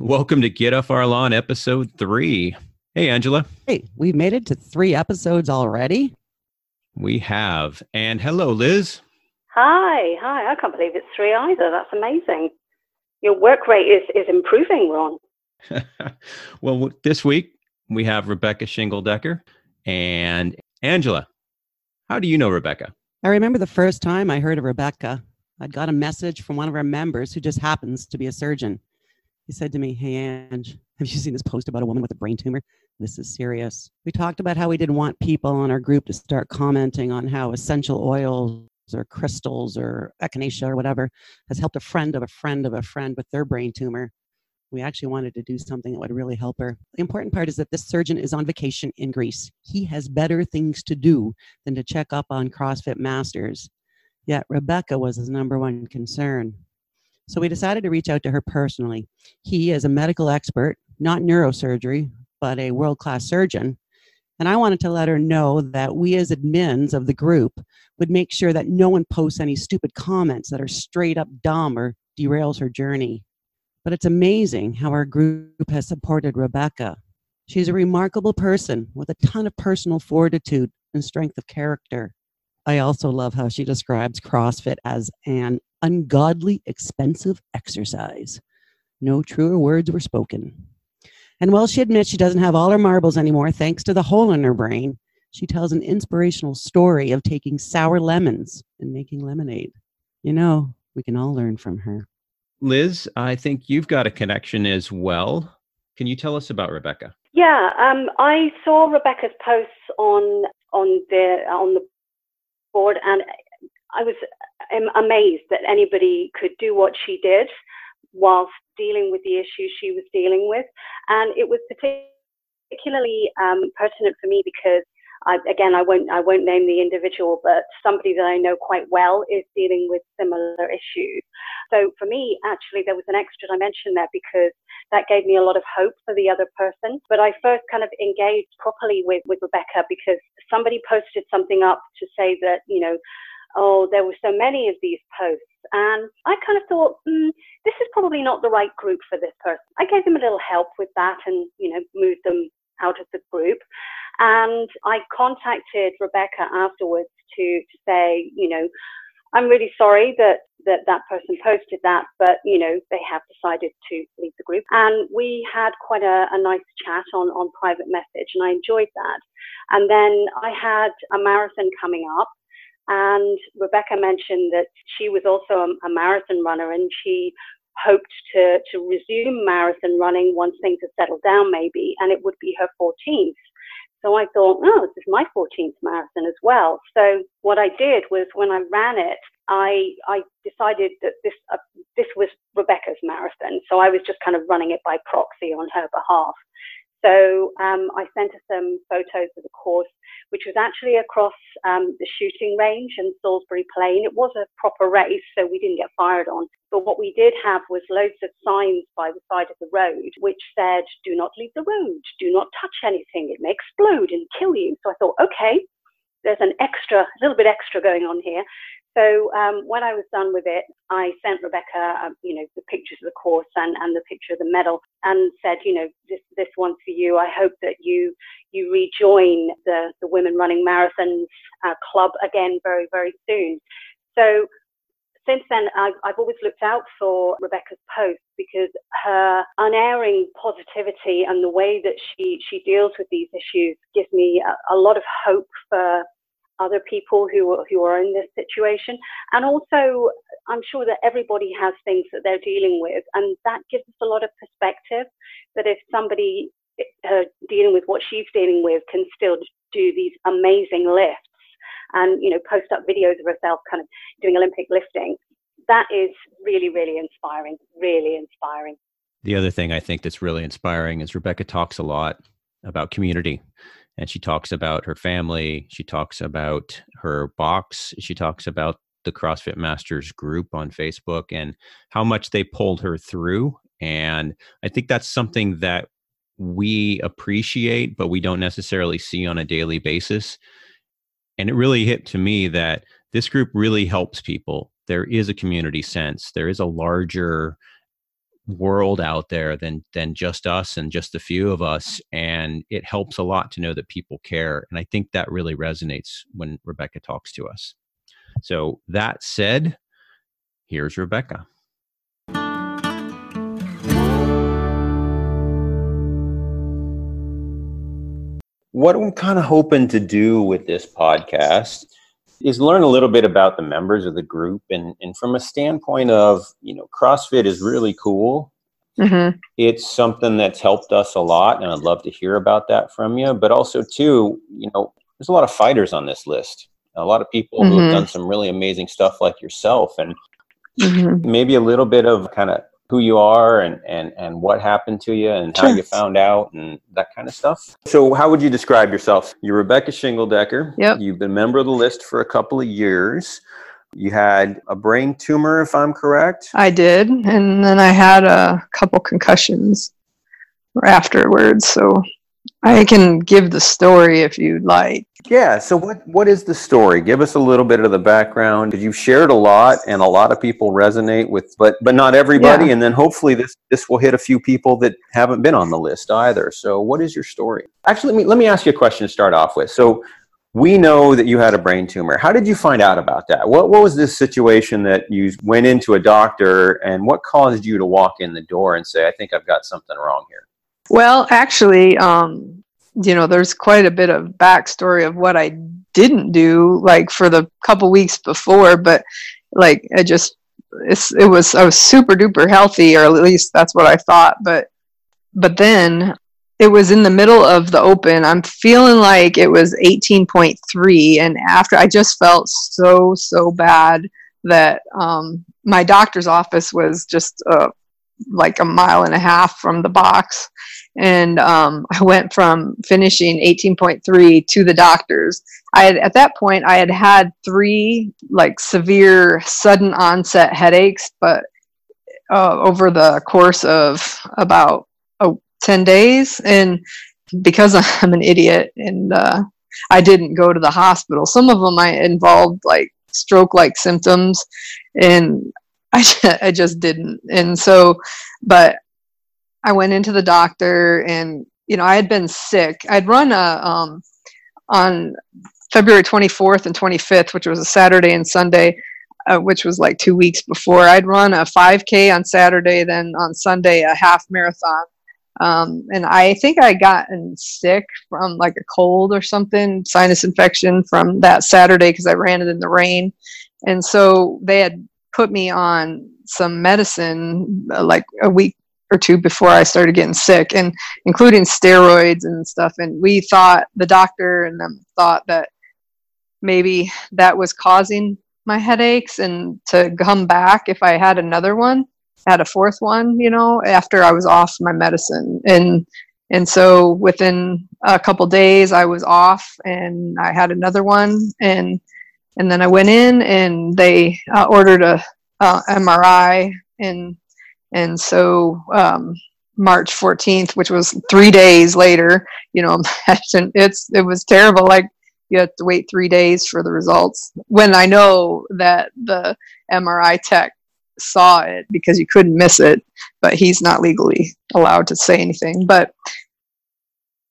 Welcome to Get Off Our Lawn, episode three. Hey, Angela. Hey, we've made it to three episodes already. We have. And hello, Liz. Hi, hi. I can't believe it's three either. That's amazing. Your work rate is, is improving, Ron. well, this week we have Rebecca Shingledecker and Angela. How do you know Rebecca? I remember the first time I heard of Rebecca. I'd got a message from one of our members who just happens to be a surgeon. He said to me, Hey, Ange, have you seen this post about a woman with a brain tumor? This is serious. We talked about how we didn't want people in our group to start commenting on how essential oils or crystals or echinacea or whatever has helped a friend of a friend of a friend with their brain tumor. We actually wanted to do something that would really help her. The important part is that this surgeon is on vacation in Greece. He has better things to do than to check up on CrossFit Masters. Yet Rebecca was his number one concern. So we decided to reach out to her personally. He is a medical expert, not neurosurgery, but a world class surgeon. And I wanted to let her know that we, as admins of the group, would make sure that no one posts any stupid comments that are straight up dumb or derails her journey. But it's amazing how our group has supported Rebecca. She's a remarkable person with a ton of personal fortitude and strength of character. I also love how she describes CrossFit as an ungodly expensive exercise. No truer words were spoken. And while she admits she doesn't have all her marbles anymore, thanks to the hole in her brain, she tells an inspirational story of taking sour lemons and making lemonade. You know, we can all learn from her. Liz, I think you've got a connection as well. Can you tell us about Rebecca? Yeah, um, I saw Rebecca's posts on on the on the board, and I was amazed that anybody could do what she did whilst dealing with the issues she was dealing with. And it was particularly um, pertinent for me because I, again, I won't, I won't name the individual, but somebody that I know quite well is dealing with similar issues. So for me, actually, there was an extra dimension there because that gave me a lot of hope for the other person. But I first kind of engaged properly with, with Rebecca because somebody posted something up to say that, you know, oh, there were so many of these posts. And I kind of thought, mm, this is probably not the right group for this person. I gave them a little help with that and, you know, moved them out of the group. And I contacted Rebecca afterwards to, to say, you know, I'm really sorry that, that that person posted that, but you know, they have decided to leave the group. And we had quite a, a nice chat on, on private message and I enjoyed that. And then I had a marathon coming up and Rebecca mentioned that she was also a, marathon runner and she hoped to, to resume marathon running once things had settled down, maybe, and it would be her 14th. So I thought, oh, this is my 14th marathon as well. So what I did was when I ran it, I I decided that this uh, this was Rebecca's marathon. So I was just kind of running it by proxy on her behalf. So um, I sent her some photos of the course, which was actually across um, the shooting range and Salisbury Plain. It was a proper race, so we didn't get fired on. But what we did have was loads of signs by the side of the road, which said, do not leave the road, do not touch anything, it may explode and kill you. So I thought, okay, there's an extra, a little bit extra going on here. So um, when I was done with it, I sent Rebecca, um, you know, the pictures of the course and, and the picture of the medal, and said, you know, this this one's for you. I hope that you you rejoin the the Women Running Marathons uh, club again very very soon. So since then, I've, I've, always looked out for Rebecca's posts because her unerring positivity and the way that she, she deals with these issues gives me a, a lot of hope for other people who who are in this situation, and also I'm sure that everybody has things that they're dealing with, and that gives us a lot of perspective. That if somebody uh, dealing with what she's dealing with can still do these amazing lifts, and you know post up videos of herself kind of doing Olympic lifting, that is really really inspiring. Really inspiring. The other thing I think that's really inspiring is Rebecca talks a lot about community and she talks about her family she talks about her box she talks about the crossfit masters group on facebook and how much they pulled her through and i think that's something that we appreciate but we don't necessarily see on a daily basis. And it really hit to me that this group really helps people. There is a community sense. There is a larger world out there than than just us and just a few of us and it helps a lot to know that people care and i think that really resonates when rebecca talks to us. So that said here's rebecca. What i'm kind of hoping to do with this podcast is learn a little bit about the members of the group and, and from a standpoint of you know crossfit is really cool mm-hmm. it's something that's helped us a lot and i'd love to hear about that from you but also too you know there's a lot of fighters on this list a lot of people mm-hmm. who have mm-hmm. done some really amazing stuff like yourself and mm-hmm. maybe a little bit of kind of who you are and, and, and what happened to you and how you found out and that kind of stuff. So, how would you describe yourself? You're Rebecca Shingledecker. Yep. You've been a member of the list for a couple of years. You had a brain tumor, if I'm correct. I did. And then I had a couple concussions afterwards. So, I can give the story if you'd like. Yeah. So what what is the story? Give us a little bit of the background. You've shared a lot, and a lot of people resonate with, but but not everybody. Yeah. And then hopefully this this will hit a few people that haven't been on the list either. So what is your story? Actually, let me let me ask you a question to start off with. So we know that you had a brain tumor. How did you find out about that? What what was this situation that you went into a doctor, and what caused you to walk in the door and say, "I think I've got something wrong here"? Well, actually, um, you know, there's quite a bit of backstory of what I didn't do, like for the couple weeks before, but like I just, it was, I was super duper healthy, or at least that's what I thought. But, but then it was in the middle of the open. I'm feeling like it was 18.3. And after I just felt so, so bad that um, my doctor's office was just uh, like a mile and a half from the box and um, I went from finishing 18.3 to the doctors. I had at that point I had had three like severe sudden onset headaches, but uh, over the course of about oh, 10 days, and because I'm an idiot and uh, I didn't go to the hospital. Some of them I involved like stroke-like symptoms, and I, I just didn't. And so, but I went into the doctor and you know I had been sick. I'd run a um, on February 24th and 25th, which was a Saturday and Sunday, uh, which was like two weeks before. I'd run a 5K on Saturday, then on Sunday a half marathon. Um, and I think I gotten sick from like a cold or something, sinus infection from that Saturday because I ran it in the rain. And so they had put me on some medicine uh, like a week or two before I started getting sick, and including steroids and stuff. And we thought the doctor and them thought that maybe that was causing my headaches, and to come back if I had another one, had a fourth one, you know, after I was off my medicine, and and so within a couple days I was off, and I had another one, and and then I went in and they uh, ordered a uh, MRI and and so um, March 14th, which was three days later, you know, it's it was terrible. Like you had to wait three days for the results. When I know that the MRI tech saw it because you couldn't miss it, but he's not legally allowed to say anything. But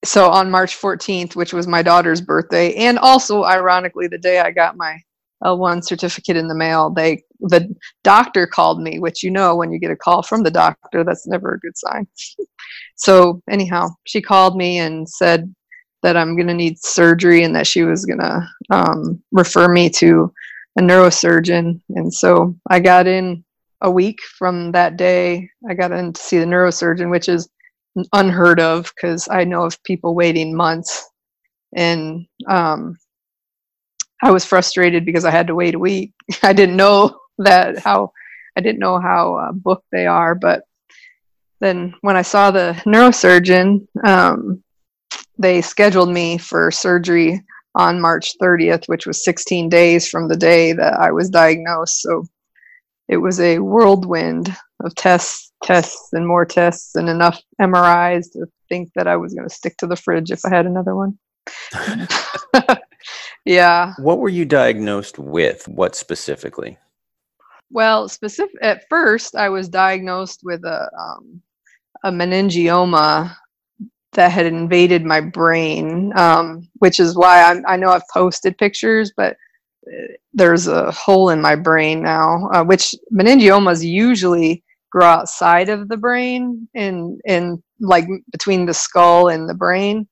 so on March 14th, which was my daughter's birthday, and also ironically the day I got my L1 certificate in the mail, they the doctor called me, which you know when you get a call from the doctor, that's never a good sign. so anyhow, she called me and said that I'm going to need surgery and that she was going to um, refer me to a neurosurgeon. And so I got in a week from that day. I got in to see the neurosurgeon, which is unheard of because I know of people waiting months. And um, I was frustrated because I had to wait a week. I didn't know that how I didn't know how uh, booked they are, but then when I saw the neurosurgeon, um, they scheduled me for surgery on March 30th, which was 16 days from the day that I was diagnosed. So it was a whirlwind of tests, tests, and more tests, and enough MRIs to think that I was going to stick to the fridge if I had another one. yeah. What were you diagnosed with? What specifically? well, specific at first, I was diagnosed with a um, a meningioma that had invaded my brain, um, which is why I'm, i know I've posted pictures, but uh, there's a hole in my brain now, uh, which meningiomas usually grow outside of the brain and in like between the skull and the brain.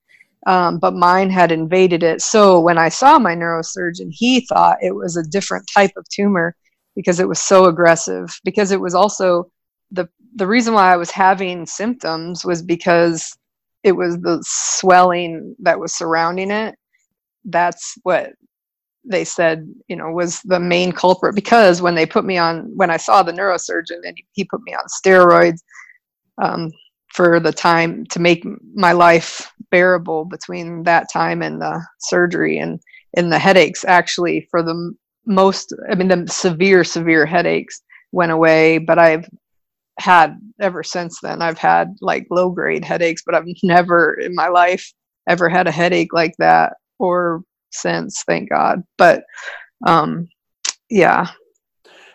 Um, but mine had invaded it. So when I saw my neurosurgeon, he thought it was a different type of tumor because it was so aggressive. Because it was also the the reason why I was having symptoms was because it was the swelling that was surrounding it. That's what they said, you know, was the main culprit because when they put me on, when I saw the neurosurgeon and he put me on steroids um, for the time to make my life bearable between that time and the surgery and, and the headaches actually for the most, I mean, the severe, severe headaches went away, but I've had ever since then. I've had like low grade headaches, but I've never in my life ever had a headache like that or since, thank God. But um yeah.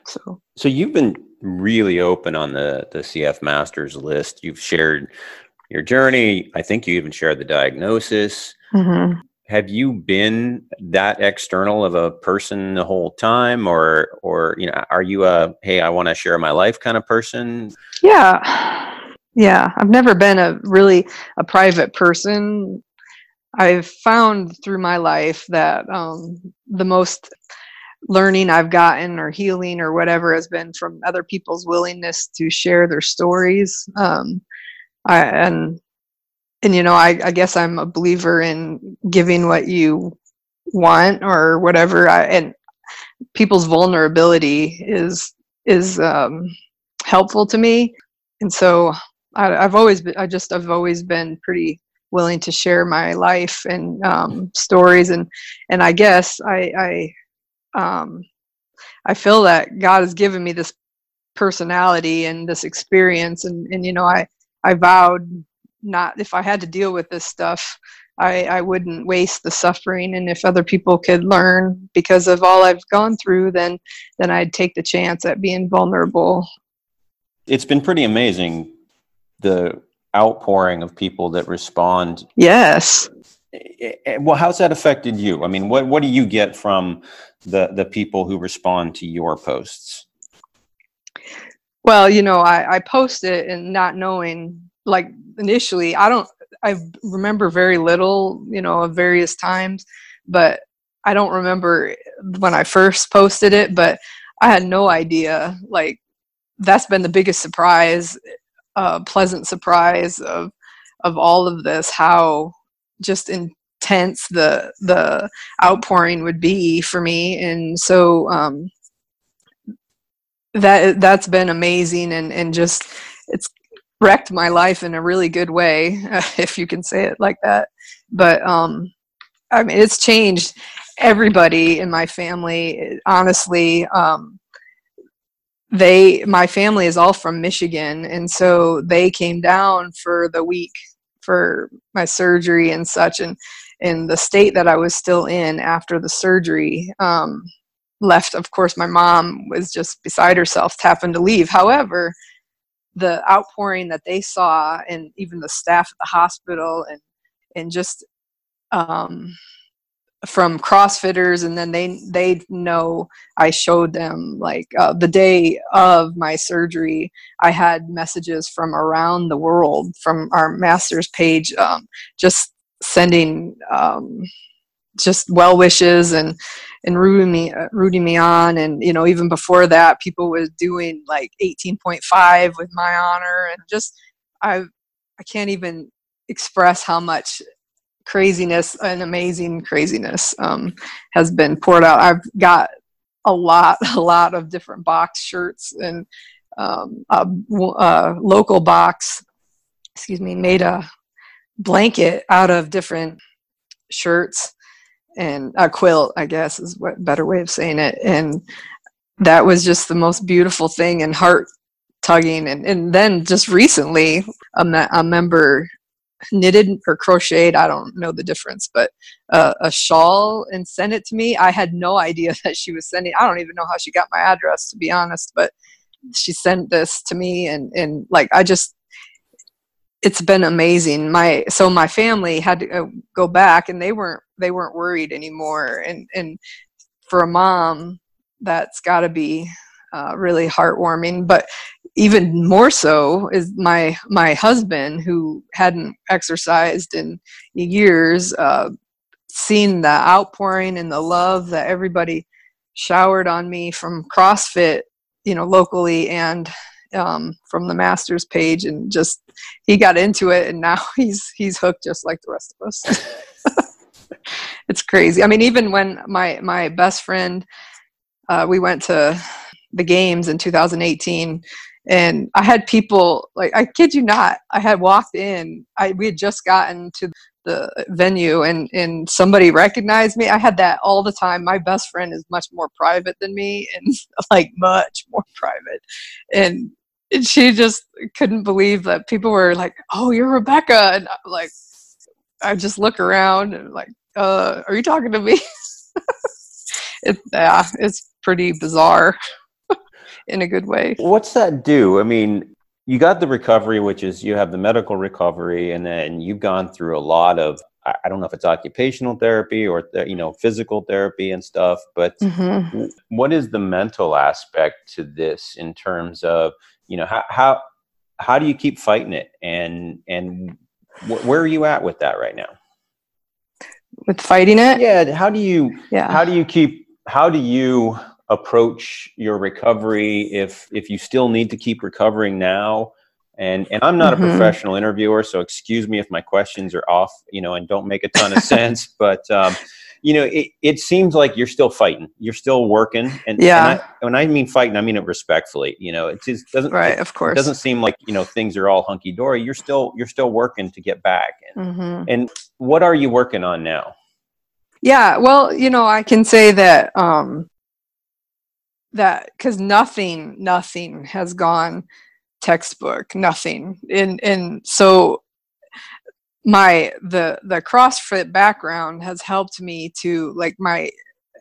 So So you've been really open on the the CF Masters list. You've shared your journey. I think you even shared the diagnosis. Mm-hmm have you been that external of a person the whole time or or you know are you a hey i want to share my life kind of person yeah yeah i've never been a really a private person i've found through my life that um, the most learning i've gotten or healing or whatever has been from other people's willingness to share their stories um, I, and and you know I, I guess i'm a believer in giving what you want or whatever I, and people's vulnerability is is um, helpful to me. And so I, have always been i just i've always been pretty willing to share my life and um, stories and and i guess i i um, i feel that god has given me this personality and this experience and and you know i i vowed not if I had to deal with this stuff, I, I wouldn't waste the suffering. And if other people could learn because of all I've gone through, then then I'd take the chance at being vulnerable. It's been pretty amazing the outpouring of people that respond. Yes. Eh, eh, well, how's that affected you? I mean, what what do you get from the the people who respond to your posts? Well, you know, I, I post it and not knowing like initially i don't i remember very little you know of various times but i don't remember when i first posted it but i had no idea like that's been the biggest surprise uh, pleasant surprise of of all of this how just intense the the outpouring would be for me and so um that that's been amazing and and just it's wrecked my life in a really good way, if you can say it like that. But um, I mean, it's changed everybody in my family. Honestly, um, they my family is all from Michigan, and so they came down for the week for my surgery and such, and in the state that I was still in after the surgery. Um, left of course my mom was just beside herself having to leave however the outpouring that they saw and even the staff at the hospital and and just um, from crossfitters and then they they know i showed them like uh, the day of my surgery i had messages from around the world from our masters page um, just sending um, just well wishes and and rooting me uh, rooting me on. And you know even before that people was doing like 18.5 with my honor and just i i can't even express how much craziness and amazing craziness um, has been poured out i've got a lot a lot of different box shirts and um, a, a local box excuse me made a blanket out of different shirts and a quilt, I guess is what better way of saying it. And that was just the most beautiful thing and heart tugging. And, and then just recently, a, me- a member knitted or crocheted i don't know the difference but uh, a shawl and sent it to me. I had no idea that she was sending i don't even know how she got my address to be honest but she sent this to me and and like i just it's been amazing. My so my family had to uh, go back and they weren't they weren't worried anymore. And and for a mom that's got to be uh, really heartwarming but even more so is my my husband who hadn't exercised in years uh, seeing the outpouring and the love that everybody showered on me from crossfit you know locally and um, from the masters page and just he got into it and now he's he's hooked just like the rest of us. It's crazy. I mean even when my my best friend uh, we went to the games in 2018 and i had people like i kid you not i had walked in i we had just gotten to the venue and and somebody recognized me. I had that all the time. My best friend is much more private than me and like much more private. And she just couldn't believe that people were like, "Oh, you're Rebecca," and I'm like, I just look around and like, "Uh, are you talking to me?" it, yeah, it's pretty bizarre in a good way. What's that do? I mean, you got the recovery, which is you have the medical recovery, and then you've gone through a lot of I don't know if it's occupational therapy or you know physical therapy and stuff, but mm-hmm. what is the mental aspect to this in terms of you know how how how do you keep fighting it and and wh- where are you at with that right now with fighting it yeah how do you yeah how do you keep how do you approach your recovery if if you still need to keep recovering now and and i'm not mm-hmm. a professional interviewer so excuse me if my questions are off you know and don't make a ton of sense but um, you know, it, it seems like you're still fighting. You're still working. And yeah, and I, when I mean fighting, I mean it respectfully. You know, it just doesn't right. Of course, it doesn't seem like you know things are all hunky dory. You're still you're still working to get back. And, mm-hmm. and what are you working on now? Yeah, well, you know, I can say that um, that because nothing, nothing has gone textbook, nothing, and and so my the the CrossFit background has helped me to like my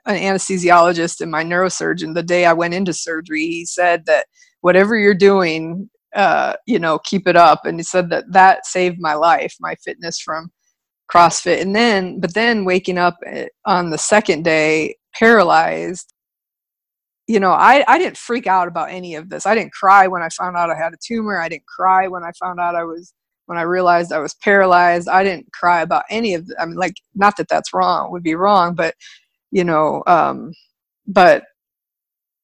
an anesthesiologist and my neurosurgeon the day I went into surgery he said that whatever you're doing uh, you know keep it up. And he said that that saved my life my fitness from CrossFit. And then but then waking up eh, on the second day paralyzed you know I, I didn't freak out about any of this. I didn't cry when i found out i had a tumor. I didn't cry when i found out i was when I realized I was paralyzed, I didn't cry about any of. The, I mean, like, not that that's wrong, would be wrong, but you know, um, but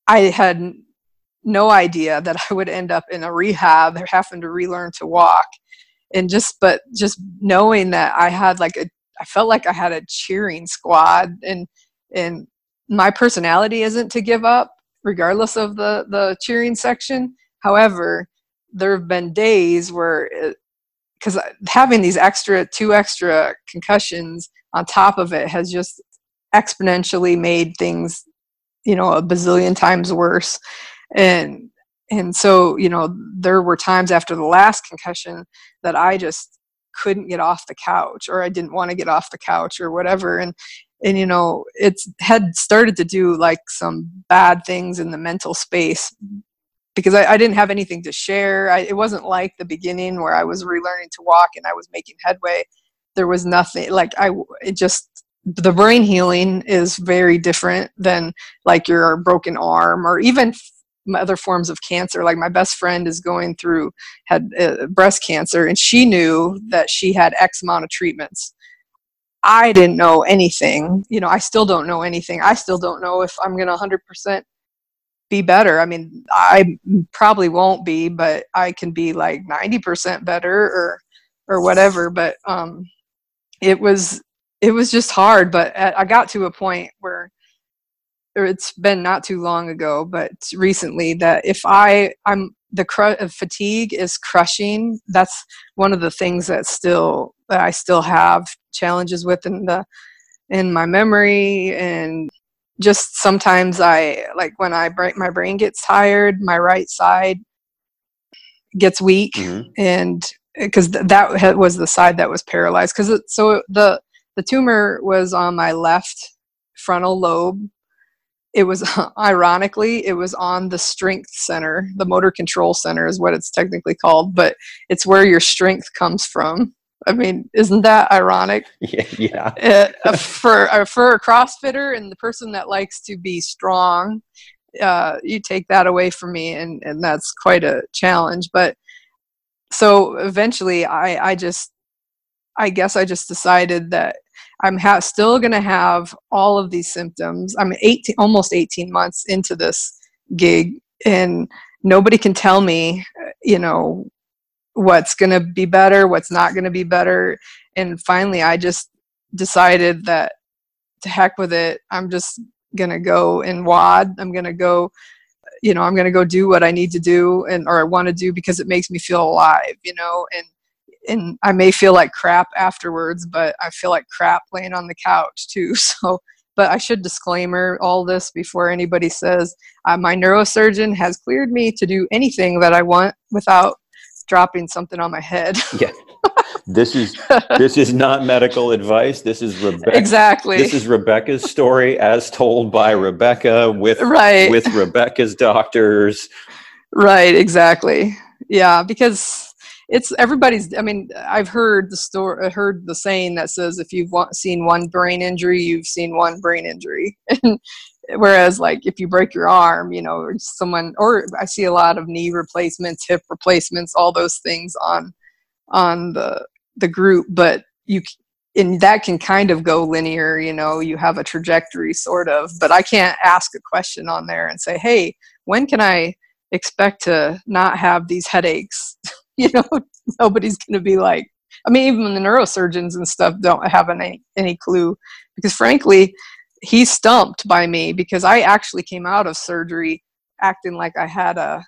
I had no idea that I would end up in a rehab, or having to relearn to walk, and just, but just knowing that I had like a, I felt like I had a cheering squad, and and my personality isn't to give up, regardless of the the cheering section. However, there have been days where uh, because having these extra two extra concussions on top of it has just exponentially made things you know a bazillion times worse and and so you know there were times after the last concussion that i just couldn't get off the couch or i didn't want to get off the couch or whatever and and you know it's had started to do like some bad things in the mental space because I, I, didn't have anything to share. I, it wasn't like the beginning where I was relearning to walk and I was making headway. There was nothing like I. It just the brain healing is very different than like your broken arm or even other forms of cancer. Like my best friend is going through had uh, breast cancer and she knew that she had X amount of treatments. I didn't know anything. You know, I still don't know anything. I still don't know if I'm going to 100% be better. I mean, I probably won't be, but I can be like 90% better or or whatever, but um it was it was just hard, but I got to a point where it's been not too long ago, but recently that if I I'm the cr- of fatigue is crushing. That's one of the things that still that I still have challenges with in the in my memory. And just sometimes I like when I break my brain gets tired, my right side gets weak, mm-hmm. and because th- that was the side that was paralyzed. Because so the the tumor was on my left frontal lobe. It was ironically it was on the strength center the motor control center is what it's technically called but it's where your strength comes from i mean isn't that ironic yeah, yeah. uh, for uh, for a crossfitter and the person that likes to be strong uh, you take that away from me and and that's quite a challenge but so eventually i i just i guess i just decided that i'm ha- still going to have all of these symptoms i'm 18 almost 18 months into this gig and nobody can tell me you know what's going to be better what's not going to be better. And finally i just decided that to heck with it. I'm just going to go and WOD. I'm going to go you know i'm going to go do what i need to do and or i want to do because it makes me feel alive you know? And and i may feel like crap afterwards but i feel like crap laying on the couch too. So but i should disclaimer all this before anybody says uh, my neurosurgeon has cleared me to do anything that i want without dropping something on my head. Yeah. This is this is not medical advice. This is rebecca exactly. this is rebecca's story as told by rebecca with right. with rebecca's doctors. Right exactly. Yeah because it's everybody's i mean i've heard the story uh, heard the saying that says if you've seen one brain injury you've seen one brain injury. And whereas like if you break your arm you know or someone or i see a lot of knee replacements hip replacements all those things on on the the group but you and that can kind of go linear you know you have a trajectory sort of but i can't ask a question on there and say hey when can i expect to not have these headaches? You know nobody's going to be like i mean even the neurosurgeons and stuff don't have any any clue because frankly he's stumped by me because i actually came out of surgery acting like i had a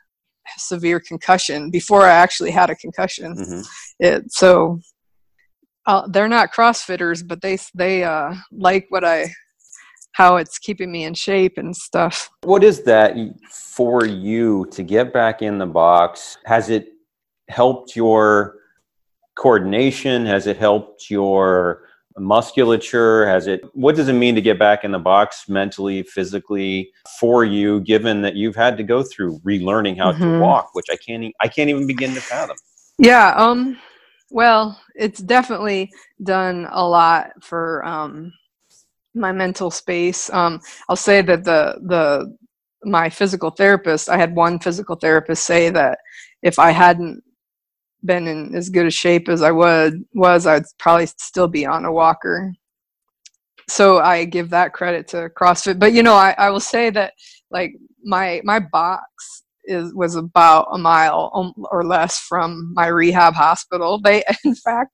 severe concussion before i actually had a concussion. Mm-hmm. it so uh, they're not crossfitters but they they uh, like what i how it's keeping me in shape and stuff. What is that for you to get back in the box? Has it helped your coordination? Has it helped your musculature? Has it what does it mean to get back in the box mentally physically for you given that you've had to go through relearning how mm-hmm. to walk which i can't i can't even begin to fathom? Yeah um well it's definitely done a lot for um my mental space. Um i'll say that the the my physical therapist i had one physical therapist say that if i hadn't been in as good a shape as I would was, I'd probably still be on a walker. So I give that credit to CrossFit. But you know, I, I will say that like my my box is was about a mile um, or less from my rehab hospital. They in fact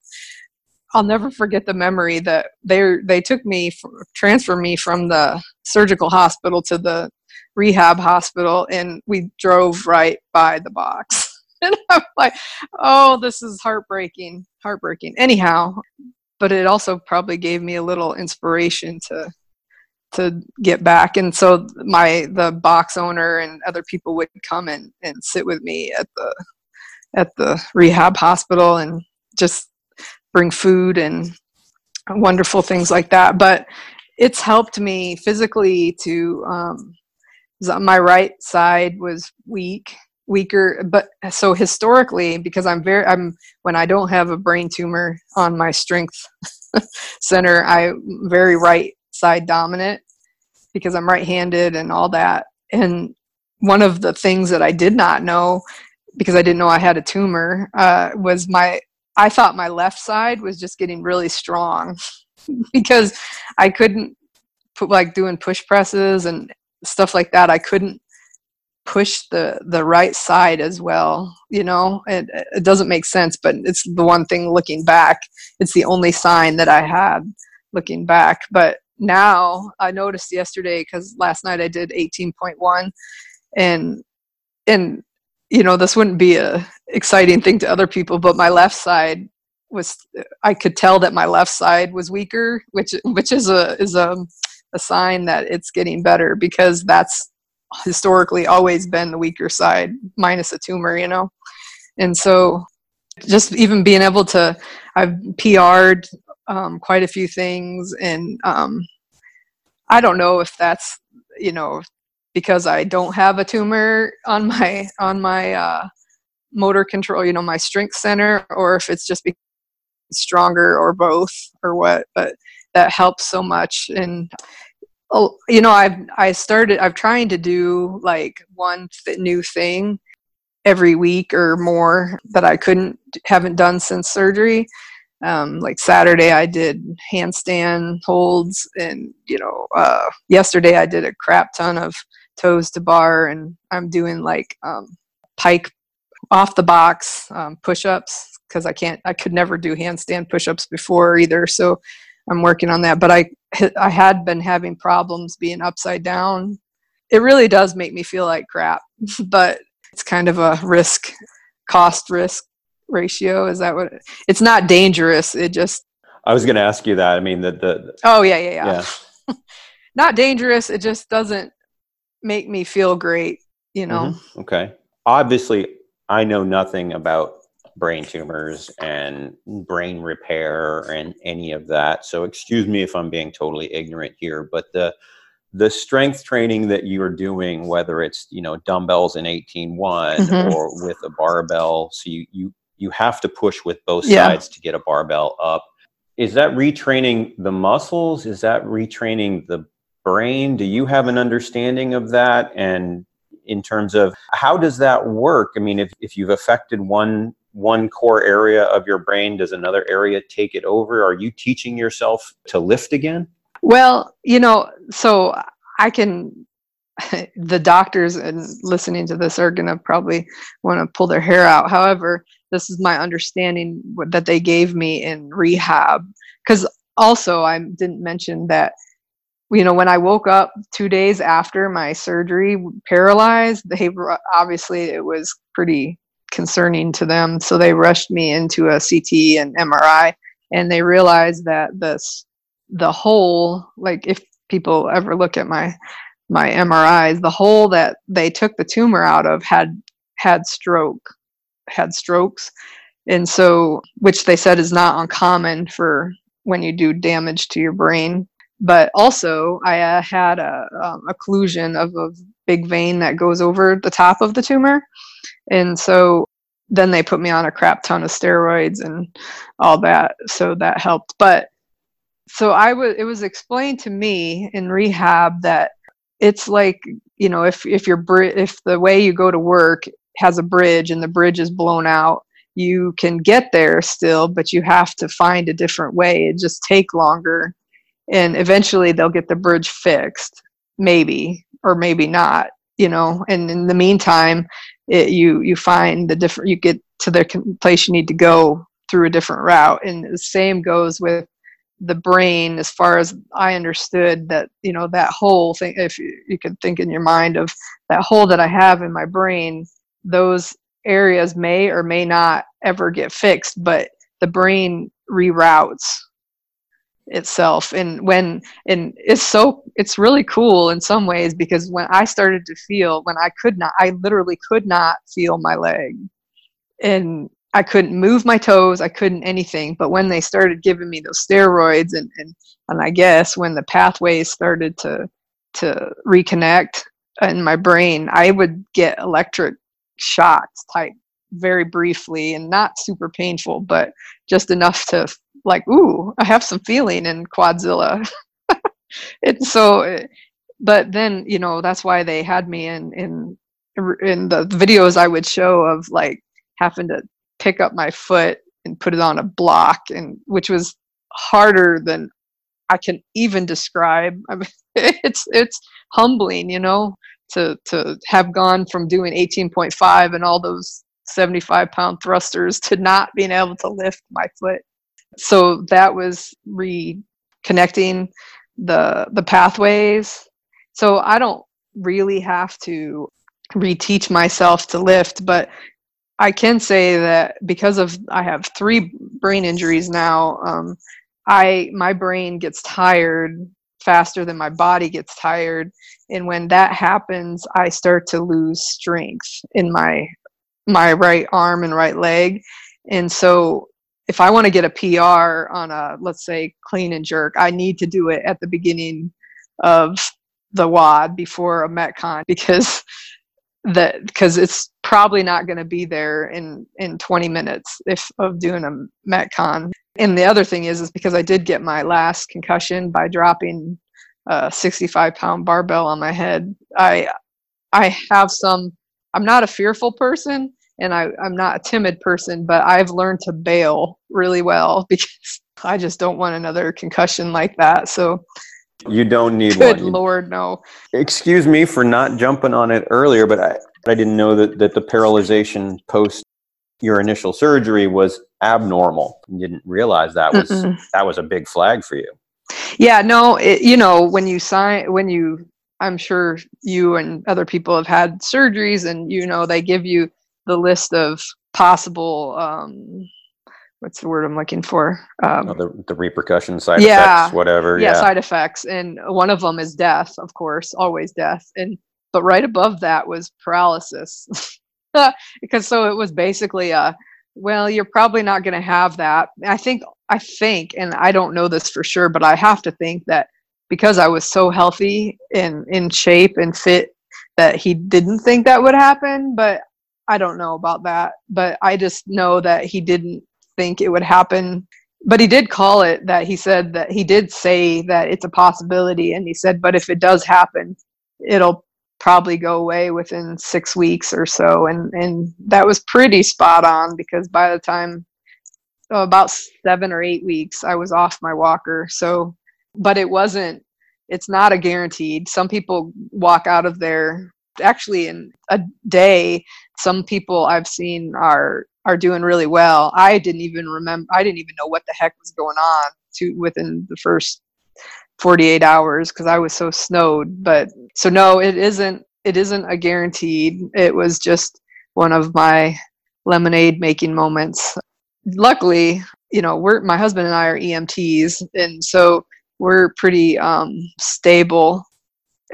I'll never forget the memory that they they took me transferred me from the surgical hospital to the rehab hospital and we drove right by the box and I'm like, oh, this is heartbreaking, heartbreaking. Anyhow, but it also probably gave me a little inspiration to to get back. And so my the box owner and other people would come and, and sit with me at the at the rehab hospital and just bring food and wonderful things like that. But it's helped me physically to um, my right side was weak weaker but so historically because i'm very i'm when i don't have a brain tumor on my strength center i'm very right side dominant because i'm right-handed and all that. And one of the things that i did not know because i didn't know i had a tumor uh, was my i thought my left side was just getting really strong because i couldn't put like doing push presses and stuff like that. I couldn't push the the right side as well you know? It, it doesn't make sense but it's the one thing looking back. It's the only sign that i had looking back. But now i noticed yesterday because last night i did 18.1 and and you know this wouldn't be a exciting thing to other people but my left side was i could tell that my left side was weaker which which is a is a a sign that it's getting better because that's historically always been the weaker side minus a tumor you know? And so just even being able to i've pr'd um, quite a few things and um, i don't know if that's you know because i don't have a tumor on my on my uh, motor control you know my strength center or if it's just stronger or both or what but that helps so much. And oh you know i've i started i've trying to do like one th- new thing every week or more that i couldn't haven't done since surgery um, like saturday i did handstand holds and you know uh, yesterday i did a crap ton of toes to bar and i'm doing like um, pike off the box um, push-ups because i can't i could never do handstand push-ups before either so I'm working on that. But I I had been having problems being upside down. It really does make me feel like crap, but it's kind of a risk cost risk ratio. Is that what? It, it's not dangerous. It just. I was going to ask you that. I mean, the the. Oh yeah, yeah, yeah. yeah. not dangerous. It just doesn't make me feel great. You know. Mm-hmm. Okay. Obviously, I know nothing about brain tumors and brain repair and any of that. So excuse me if I'm being totally ignorant here, but the the strength training that you are doing, whether it's you know dumbbells in 18 one mm-hmm. or with a barbell, so you you you have to push with both yeah. sides to get a barbell up. Is that retraining the muscles? Is that retraining the brain? Do you have an understanding of that? And in terms of how does that work? I mean, if, if you've affected one one core area of your brain does another area take it over? Are you teaching yourself to lift again? Well you know so i can the doctors and listening to this are going to probably want to pull their hair out. However this is my understanding that they gave me in rehab. Because also i didn't mention that you know when i woke up two days after my surgery paralyzed they obviously it was pretty concerning to them. So they rushed me into a CT and MRI, and they realized that this the hole, like if people ever look at my my MRIs, the hole that they took the tumor out of had had stroke, had strokes, and so which they said is not uncommon for when you do damage to your brain. But also, I uh, had a um, occlusion of a big vein that goes over the top of the tumor, and so then they put me on a crap ton of steroids and all that so that helped. But so i was it was explained to me in rehab that it's like you know if if your bri- if the way you go to work has a bridge and the bridge is blown out you can get there still but you have to find a different way. It just take longer and eventually they'll get the bridge fixed maybe or maybe not you know? And in the meantime it, you you find the different you get to the place you need to go through a different route. And the same goes with the brain as far as i understood that you know that whole thing if you, you could think in your mind of that hole that i have in my brain those areas may or may not ever get fixed but the brain reroutes itself. And when and it's so it's really cool in some ways because when i started to feel when i could not i literally could not feel my leg. And i couldn't move my toes i couldn't anything. But when they started giving me those steroids and and, and i guess when the pathways started to to reconnect in my brain i would get electric shocks type very briefly and not super painful but just enough to like, ooh, I have some feeling in Quadzilla. and so, eh, but then, you know, that's why they had me in, in, in the videos I would show of like having to pick up my foot and put it on a block and which was harder than I can even describe. I mean, it's, it's humbling, you know, to, to have gone from doing 18.5 and all those 75 pound thrusters to not being able to lift my foot so that was reconnecting the the pathways. So i don't really have to reteach myself to lift but i can say that because of i have three brain injuries now um, i my brain gets tired faster than my body gets tired. And when that happens i start to lose strength in my my right arm and right leg. And so if I want to get a PR on a let's say clean and jerk, I need to do it at the beginning of the WOD before a metcon because that because it's probably not going to be there in in 20 minutes if of doing a metcon. And the other thing is is because i did get my last concussion by dropping a 65 pound barbell on my head i i have some i'm not a fearful person and I, i'm not a timid person but i've learned to bail really well because i just don't want another concussion like that so you don't need good one. lord no Excuse me for not jumping on it earlier, but I, I didn't know that, that the paralyzation post your initial surgery was abnormal. You didn't realize that was Mm-mm. that was a big flag for you. Yeah, no, it, you know, when you sign, when you, I'm sure you and other people have had surgeries, and you know, they give you the list of possible, um, what's the word I'm looking for? Um, Uh, the, the repercussion side Yeah. effects, whatever. yeah, Yeah. side effects, and one of them is death, of course, always death, and but right above that was paralysis, because so it was basically a, well, you're probably not going to have that. I think, I think, and I don't know this for sure, but I have to think that because I was so healthy and in shape and fit, that he didn't think that would happen. But I don't know about that. But I just know that he didn't think it would happen. But he did call it that he said that he did say that it's a possibility and he said but if it does happen it'll probably go away within six weeks or so. And and that was pretty spot on because by the time oh, about seven or eight weeks i was off my walker. So but it wasn't it's not a guaranteed. Some people walk out of there actually in a day some people i've seen are are doing really well. I didn't even remember i didn't even know what the heck was going on to within the first 48 hours because i was so snowed. But so no it isn't it isn't a guaranteed. It was just one of my lemonade making moments. Luckily you know we're my husband and i are emts and so we're pretty um, stable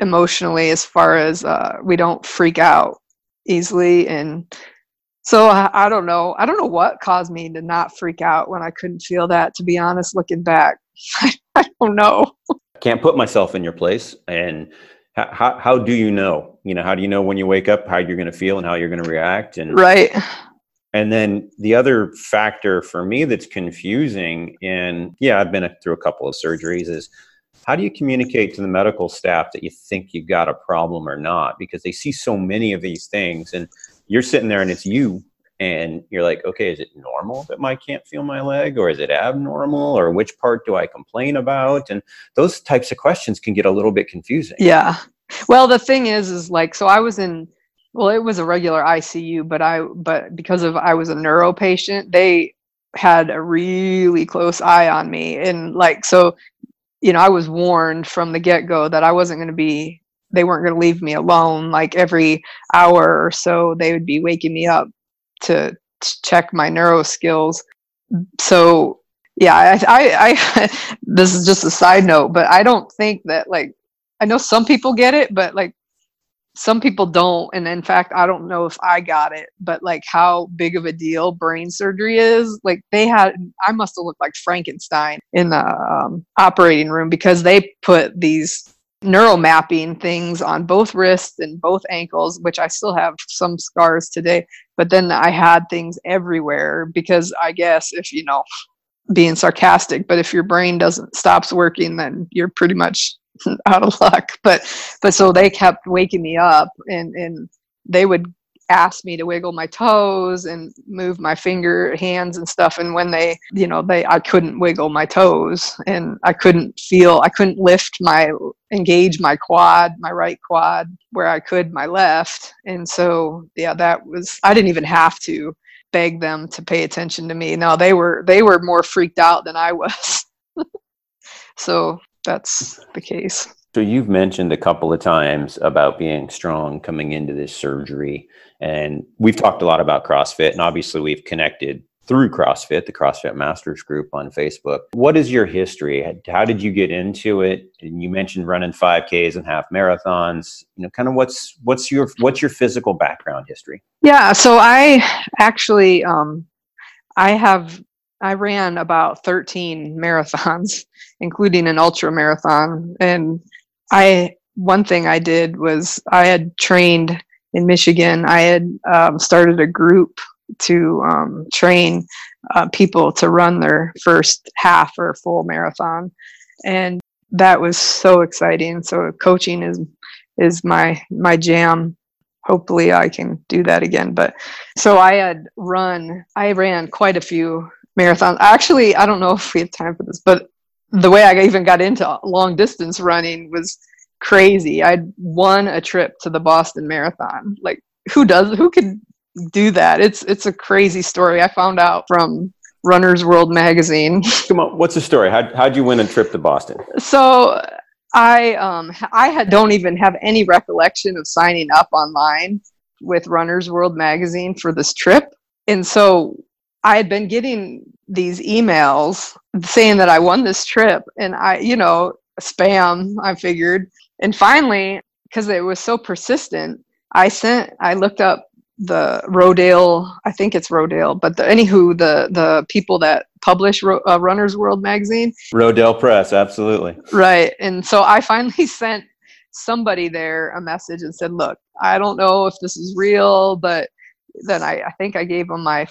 emotionally as far as uh, we don't freak out easily and so I, I don't know i don't know what caused me to not freak out when i couldn't feel that to be honest looking back i don't know I Can't put myself in your place. And how, how, how do you know? You know, how do you know when you wake up how you're going to feel and how you're going to react? And right And then the other factor for me that's confusing, and yeah, I've been through a couple of surgeries, is how do you communicate to the medical staff that you think you've got a problem or not? Because they see so many of these things, and you're sitting there and it's you, and you're like, okay, is it normal that I can't feel my leg, or is it abnormal, or which part do I complain about? And those types of questions can get a little bit confusing. Yeah. Well, the thing is, is like, so I was in, well, it was a regular ICU, but I, but because of I was a neuro patient, they had a really close eye on me. And like, so, you know, I was warned from the get go that I wasn't going to be, they weren't going to leave me alone. Like every hour or so, they would be waking me up to, to check my neuro skills. So, yeah, I, I, I, this is just a side note, but I don't think that like, I know some people get it, but like some people don't. And in fact, I don't know if I got it, but like how big of a deal brain surgery is. Like they had, I must have looked like Frankenstein in the um, operating room because they put these neural mapping things on both wrists and both ankles, which I still have some scars today. But then I had things everywhere because I guess if you know, being sarcastic, but if your brain doesn't stops working, then you're pretty much out of luck. But but so they kept waking me up and and they would ask me to wiggle my toes and move my finger hands and stuff. And when they you know they I couldn't wiggle my toes and I couldn't feel I couldn't lift my engage my quad my right quad where I could my left. And so yeah that was I didn't even have to beg them to pay attention to me. No they were they were more freaked out than I was. So that's the case So you've mentioned a couple of times about being strong coming into this surgery, and we've talked a lot about CrossFit, and obviously we've connected through CrossFit, the CrossFit Masters group on Facebook. What is your history? How did you get into it? And you mentioned running 5Ks and half marathons. You know, kind of what's what's your what's your physical background history? Yeah, so I actually um I have I ran about 13 marathons, including an ultra marathon. And I one thing I did was I had trained in Michigan. I had um, started a group to um, train uh, people to run their first half or full marathon, and that was so exciting. So coaching is is my my jam. Hopefully, I can do that again. But so I had run. I ran quite a few marathons. Actually, I don't know if we have time for this, but the way I even got into long distance running was crazy. I'd won a trip to the Boston Marathon. Like who does who could do that? It's it's a crazy story. I found out from Runner's World magazine. Come on, what's the story? How how'd you win a trip to Boston? So I um I had don't even have any recollection of signing up online with Runner's World magazine for this trip. And so I had been getting these emails saying that I won this trip and I you know spam I figured. And finally because it was so persistent I sent I looked up the Rodale, I think it's Rodale, but the, anywho, the the people that publish Ro, uh, Runner's World magazine, Rodale Press, absolutely, right. And so I finally sent somebody there a message and said, "Look, I don't know if this is real, but then I, I think I gave them my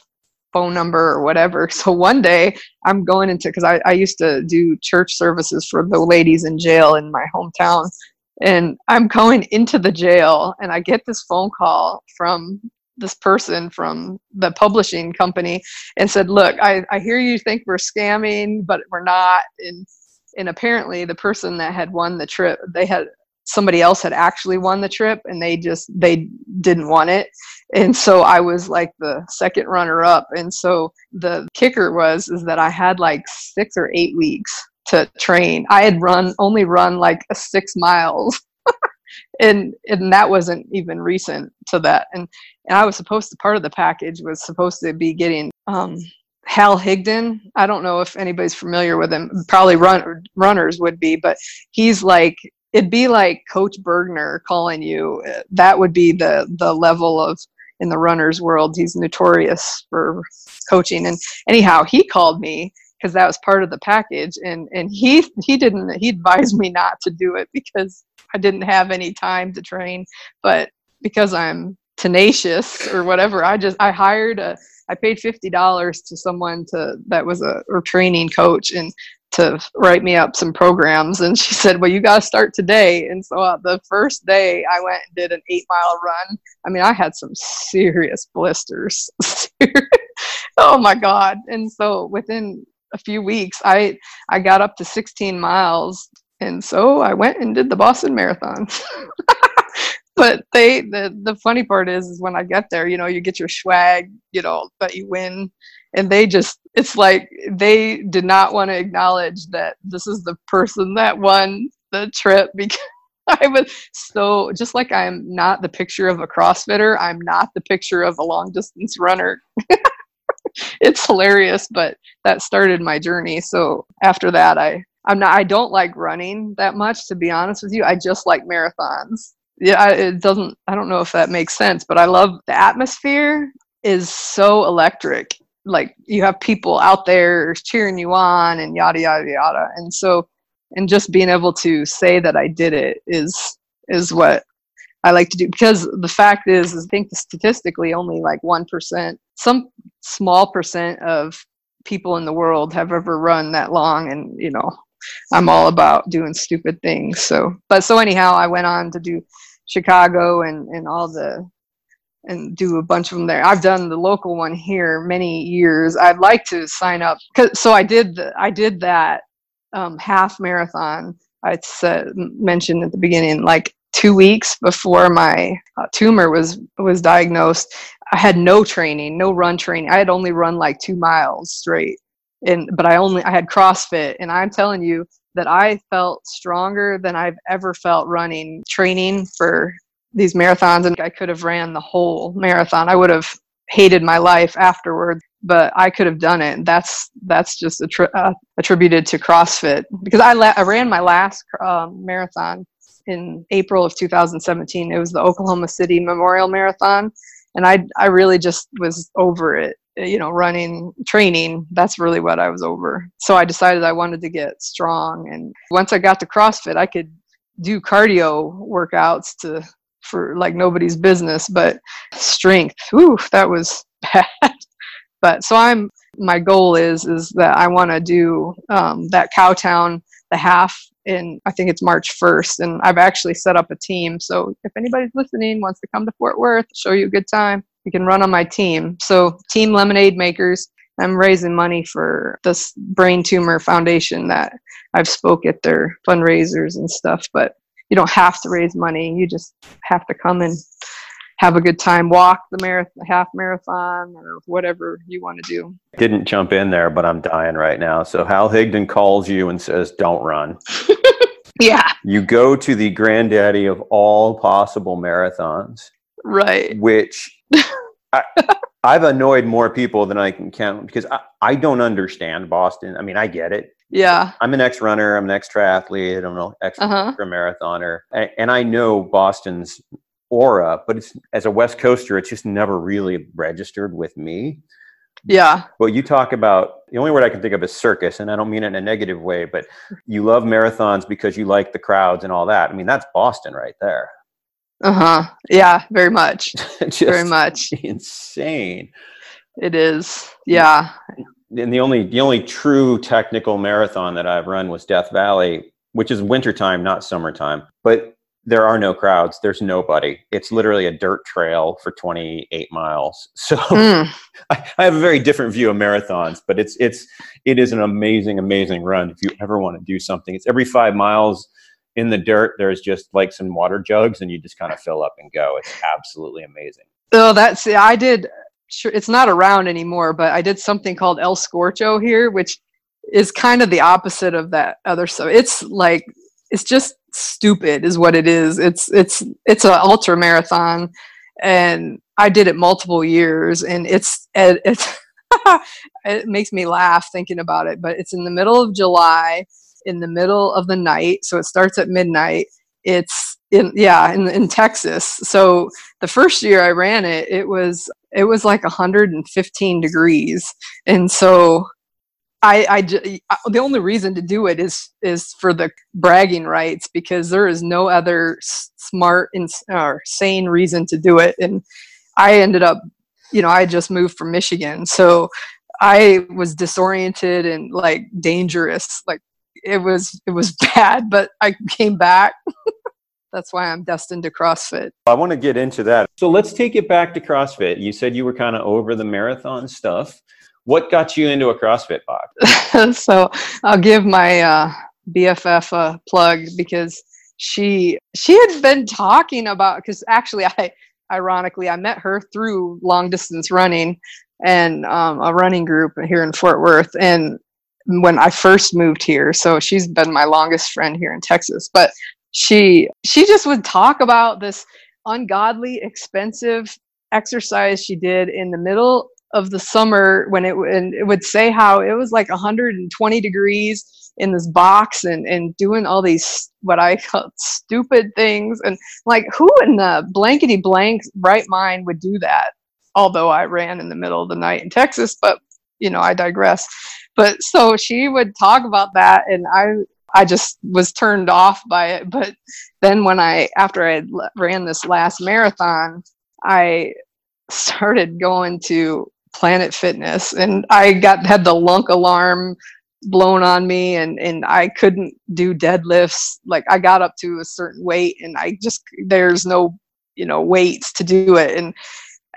phone number or whatever. So one day I'm going into because I, I used to do church services for the ladies in jail in my hometown. And I'm going into the jail and I get this phone call from this person from the publishing company and said, "Look, I, I hear you think we're scamming, but we're not." And and apparently the person that had won the trip, they had somebody else had actually won the trip and they just they didn't want it. And so i was like the second runner up. And so the kicker was is that i had like six or eight weeks to train. I had run only run like six miles. And and that wasn't even recent to that. And and i was supposed to part of the package was supposed to be getting um hal higdon. I don't know if anybody's familiar with him. Probably run runners would be but he's like it'd be like coach bergner calling you. That would be the the level of in the runners world he's notorious for coaching. And anyhow he called me because that was part of the package. And and he he didn't he advised me not to do it because I didn't have any time to train, but because I'm tenacious or whatever, I just I hired a I paid fifty dollars to someone to that was a, a training coach. And to write me up some programs and she said well you got to start today and so uh, the first day i went and did an eight mile run i mean i had some serious blisters oh my god and so within a few weeks i i got up to 16 miles and so I went and did the Boston Marathon. but they the the funny part is is when I get there, you know, you get your swag, you know, but you win. And they just it's like they did not want to acknowledge that this is the person that won the trip because I was so just like I'm not the picture of a CrossFitter, I'm not the picture of a long distance runner. it's hilarious, but that started my journey. So after that I I'm not. I don't like running that much, to be honest with you. I just like marathons. Yeah, I, it doesn't. I don't know if that makes sense, but I love the atmosphere. Is so electric. Like you have people out there cheering you on, and yada yada yada. And so, and just being able to say that I did it is is what I like to do because the fact is, is I think statistically only like one percent, some small percent of people in the world have ever run that long, and you know I'm all about doing stupid things. So, but so anyhow, I went on to do Chicago and and all the and do a bunch of them there. I've done the local one here many years. I'd like to sign up so I did the, I did that um, half marathon I said mentioned at the beginning like 2 weeks before my uh, tumor was was diagnosed. I had no training, no run training. I had only run like 2 miles straight and but I only I had CrossFit and I'm telling you that I felt stronger than I've ever felt running training for these marathons and I could have ran the whole marathon. I would have hated my life afterward, but I could have done it. That's that's just attri- uh, attributed to CrossFit because I, la- I ran my last um, marathon in April of 2017. It was the Oklahoma City Memorial Marathon, and I I really just was over it you know, running, training, that's really what I was over. So I decided I wanted to get strong. And once I got to CrossFit, I could do cardio workouts to for like nobody's business, but strength, whew, that was bad. but so I'm my goal is is that I want to do um, that Cowtown the half in I think it's March 1st, and I've actually set up a team. So if anybody's listening wants to come to Fort Worth, show you a good time, you can run on my team. So Team Lemonade Makers. I'm raising money for this brain tumor foundation that I've spoke at their fundraisers and stuff. But you don't have to raise money. You just have to come and have a good time, walk the marathon, half marathon, or whatever you want to do. Didn't jump in there, but I'm dying right now. So Hal Higdon calls you and says, "Don't run." yeah. You go to the granddaddy of all possible marathons, right? Which I, I've annoyed more people than I can count because I, I don't understand Boston. I mean, I get it. Yeah. I'm an ex runner, I'm an ex triathlete, I'm an ex uh-huh. marathoner. And, and I know Boston's aura, but it's as a West Coaster, it's just never really registered with me. Yeah. Well, you talk about the only word I can think of is circus, and I don't mean it in a negative way, but you love marathons because you like the crowds and all that. I mean, that's Boston right there. Uh huh. Yeah, very much. very much. Insane. It is. Yeah and the only the only true technical marathon that I've run was Death Valley, which is wintertime, not summertime. But there are no crowds. There's nobody. It's literally a dirt trail for 28 miles. So mm. I, I, have a very different view of marathons, but it's it's it is an amazing, amazing run. If you ever want to do something, it's every five miles in the dirt. There's just like some water jugs, and you just kind of fill up and go. It's absolutely amazing. Oh, that's I did it's not around anymore, but I did something called El Scorcho here, which is kind of the opposite of that other stuff. It's like it's just stupid is what it is. It's it's it's an ultra marathon and I did it multiple years and it's it's it makes me laugh thinking about it, but it's in the middle of July in the middle of the night, so it starts at midnight. It's in yeah in in Texas. So the first year I ran it, it was it was like 115 degrees, and so I, I uh, the only reason to do it is is for the bragging rights because there is no other smart and or sane reason to do it, and I ended up, you know, I just moved from Michigan, so I was disoriented and like dangerous, like it was it was bad, but I came back. that's why I'm destined to CrossFit. I want to get into that. So let's take it back to CrossFit. You said you were kind of over the marathon stuff. What got you into a CrossFit box? so I'll give my uh, BFF a plug because she she had been talking about because actually I ironically I met her through long distance running and um, a running group here in Fort Worth and when I first moved here so she's been my longest friend here in Texas but she she just would talk about this ungodly expensive exercise she did in the middle of the summer when it, and it would say how it was like 120 degrees in this box and, and doing all these what I call stupid things and like who in the blankety blank right mind would do that? Although I ran in the middle of the night in Texas but you know I digress but so she would talk about that and I I just was turned off by it. But then when I, after I ran this last marathon, I started going to Planet Fitness and I got, had the lunk alarm blown on me and, and I couldn't do deadlifts. Like I got up to a certain weight and I just, there's no, you know, weights to do it. And,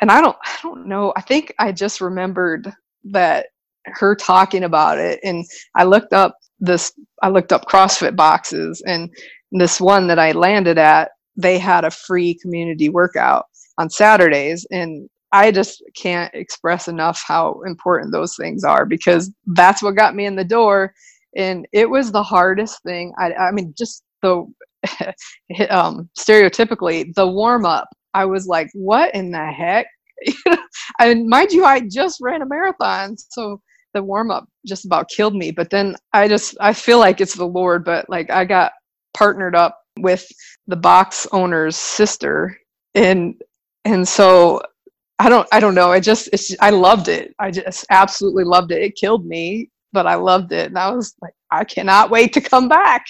and I don't, I don't know. I think I just remembered that her talking about it and I looked up this I looked up CrossFit boxes and this one that I landed at, they had a free community workout on Saturdays and I just can't express enough how important those things are because that's what got me in the door and it was the hardest thing I I mean just the um stereotypically the warm up I was like what in the heck? And mind you I just ran a marathon so the warm up just about killed me. But then I just I feel like it's the Lord, but like I got partnered up with the box owner's sister and and so I don't I don't know. I just it's I loved it. I just absolutely loved it. It killed me, but I loved it. And I was like, I cannot wait to come back.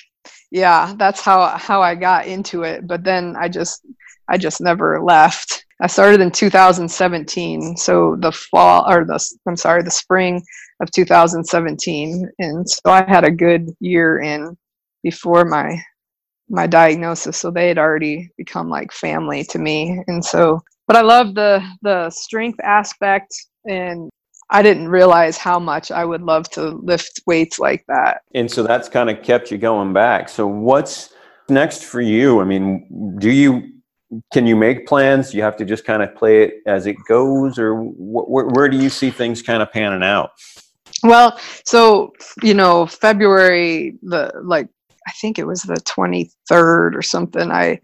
Yeah, that's how how I got into it. But then I just I just never left. I started in 2017, so the fall or the I'm sorry, the spring of 2017, and so I had a good year in before my my diagnosis. So they had already become like family to me, and so but I love the the strength aspect and I didn't realize how much I would love to lift weights like that. And so that's kind of kept you going back. So what's next for you? I mean, do you can you make plans? You have to just kind of play it as it goes, or wh- where do you see things kind of panning out? Well, so you know, February the like I think it was the 23rd or something. I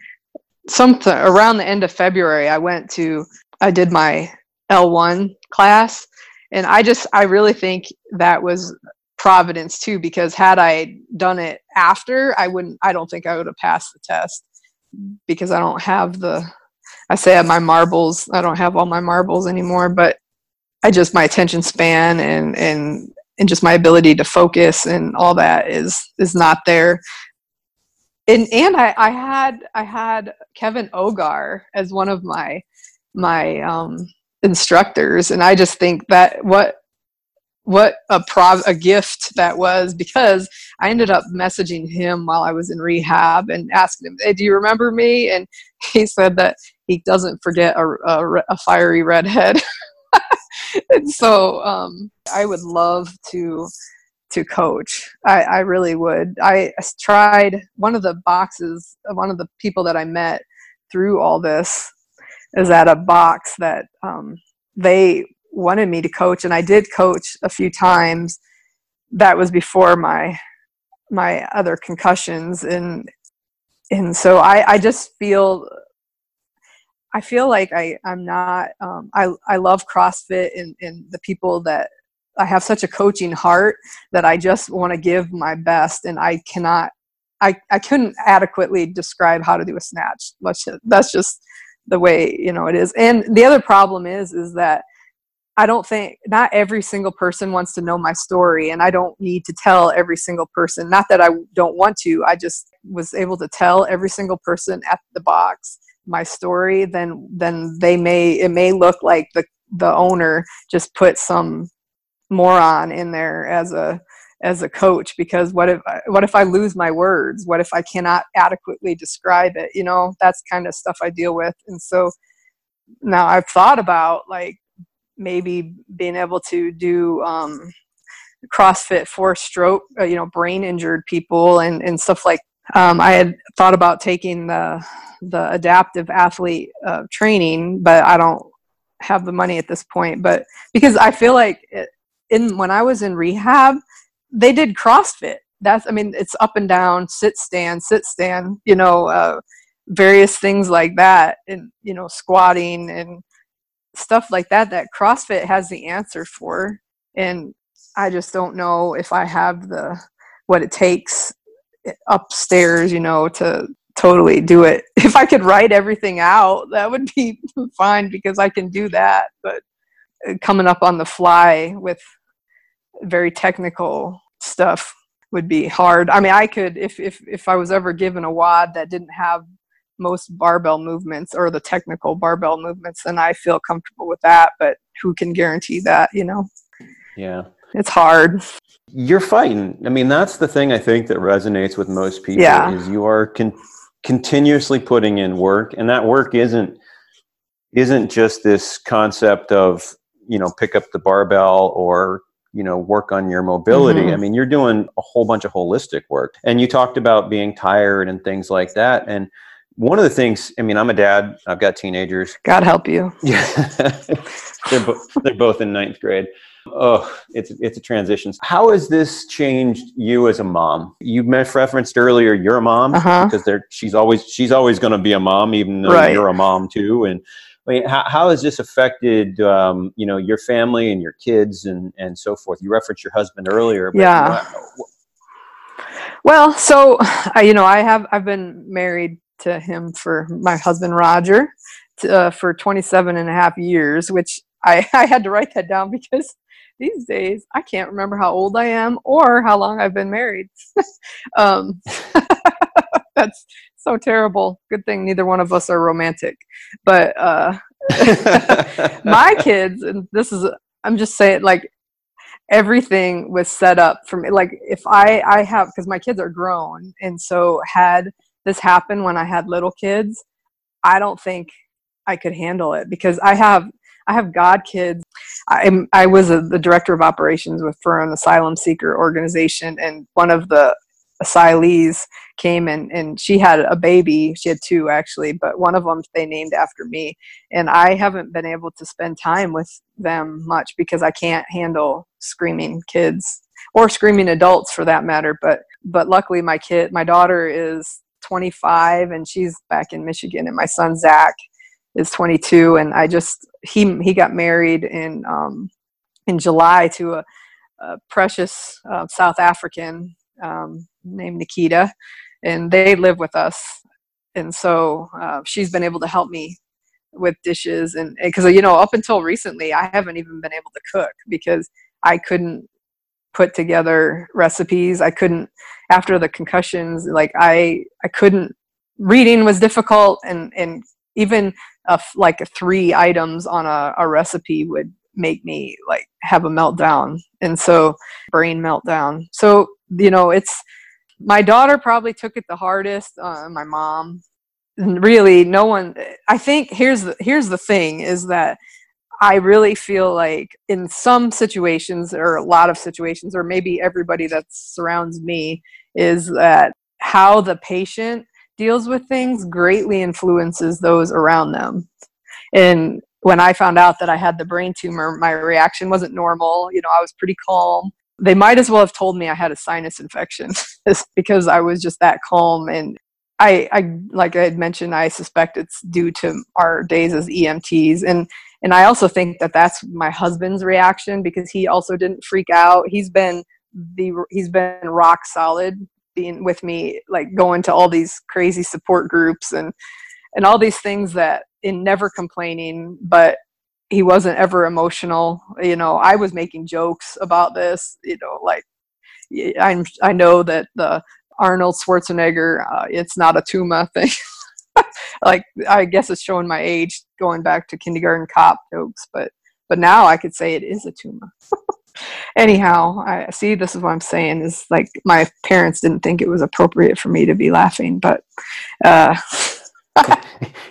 something around the end of February, I went to, I did my L1 class. And I just, I really think that was providence too, because had I done it after, I wouldn't, I don't think I would have passed the test because I don't have the, I say I have my marbles, I don't have all my marbles anymore, but I just, my attention span and, and, and just my ability to focus and all that is, is not there and and I, I had I had Kevin Ogar as one of my my um, instructors, and I just think that what what a prov a gift that was because I ended up messaging him while I was in rehab and asking him, "Hey, do you remember me?" And he said that he doesn't forget a, a, a fiery redhead. and so um, I would love to to coach. I, I really would. I tried one of the boxes, one of the people that I met through all this is at a box that um, they wanted me to coach, and I did coach a few times. That was before my my other concussions, and and so I, I just feel I feel like I I'm not um, I I love CrossFit and and the people that I have such a coaching heart that I just want to give my best, and I cannot. I, I couldn't adequately describe how to do a snatch. That's just, that's just the way you know it is. And the other problem is is that I don't think not every single person wants to know my story, and I don't need to tell every single person. Not that I don't want to. I just was able to tell every single person at the box my story. Then then they may it may look like the the owner just put some moron in there as a as a coach because what if what if I lose my words? What if I cannot adequately describe it? You know, that's kind of stuff I deal with. And so now I've thought about like maybe being able to do um, CrossFit for stroke, uh, you know, brain injured people and and stuff like. Um, I had thought about taking the the adaptive athlete uh, training, but I don't have the money at this point. But because I feel like it, in when I was in rehab, they did CrossFit. That's I mean, it's up and down, sit stand, sit stand, you know, uh, various things like that, and you know, squatting and stuff like that. That CrossFit has the answer for, and I just don't know if I have the what it takes upstairs, you know, to totally do it. If I could write everything out, that would be fine because I can do that. But uh, coming up on the fly with very technical stuff would be hard. I mean, I could if if if I was ever given a WOD that didn't have most barbell movements or the technical barbell movements, then I feel comfortable with that. But who can guarantee that? You know? Yeah, it's hard. You're fighting. I mean, that's the thing I think that resonates with most people. Yeah. is you are con- continuously putting in work, and that work isn't isn't just this concept of you know pick up the barbell or you know work on your mobility mm-hmm. i mean you're doing a whole bunch of holistic work and you talked about being tired and things like that and one of the things i mean i'm a dad i've got teenagers god help you yeah they're, bo- they're both in ninth grade oh it's it's a transition how has this changed you as a mom you referenced earlier you're a mom uh-huh. because they're she's always she's always going to be a mom even though right. you're a mom too and I mean, how, how has this affected, um, you know, your family and your kids and, and so forth? You referenced your husband earlier. yeah. well, so, you know, I have, I've been married to him for my husband, Roger, uh, for 27 and a half years, which I, I had to write that down because these days I can't remember how old I am or how long I've been married. um, that's so terrible. Good thing neither one of us are romantic. But uh, my kids, and this is, I'm just saying, like, everything was set up for me. Like, if I, I have, because my kids are grown, and so had this happen when I had little kids, I don't think I could handle it because I have I have God kids. I'm I was a, the director of operations with for an asylum seeker organization, and one of the asylees came and and she had a baby. She had two actually, but one of them they named after me. And I haven't been able to spend time with them much because I can't handle screaming kids or screaming adults for that matter. But but luckily my kid, my daughter is 25 and she's back in Michigan, and my son Zach is 22 and i just he he got married in um in july to a, a precious uh, south african um, named nikita and they live with us. And so uh, she's been able to help me with dishes and because you know up until recently i haven't even been able to cook because i couldn't put together recipes. I couldn't after the concussions like i i couldn't reading was difficult and and even like three items on a, a recipe would make me like have a meltdown. And so brain meltdown. So you know it's my daughter probably took it the hardest uh, my mom. Really no one i think here's the here's the thing is that i really feel like in some situations or a lot of situations or maybe everybody that surrounds me is that how the patient deals with things greatly influences those around them. And when I found out that I had the brain tumor, my reaction wasn't normal. You know, I was pretty calm. They might as well have told me I had a sinus infection because I was just that calm. And I, I, like I had mentioned, I suspect it's due to our days as EMTs. And, and I also think that that's my husband's reaction because he also didn't freak out. He's been the, he's been rock solid being with me like going to all these crazy support groups and and all these things that in never complaining but he wasn't ever emotional. You know i was making jokes about this you know like i'm i know that the arnold schwarzenegger uh, it's not a tumor thing like i guess it's showing my age going back to kindergarten cop jokes but but now i could say it is a tumor anyhow i see this is what i'm saying is like my parents didn't think it was appropriate for me to be laughing but uh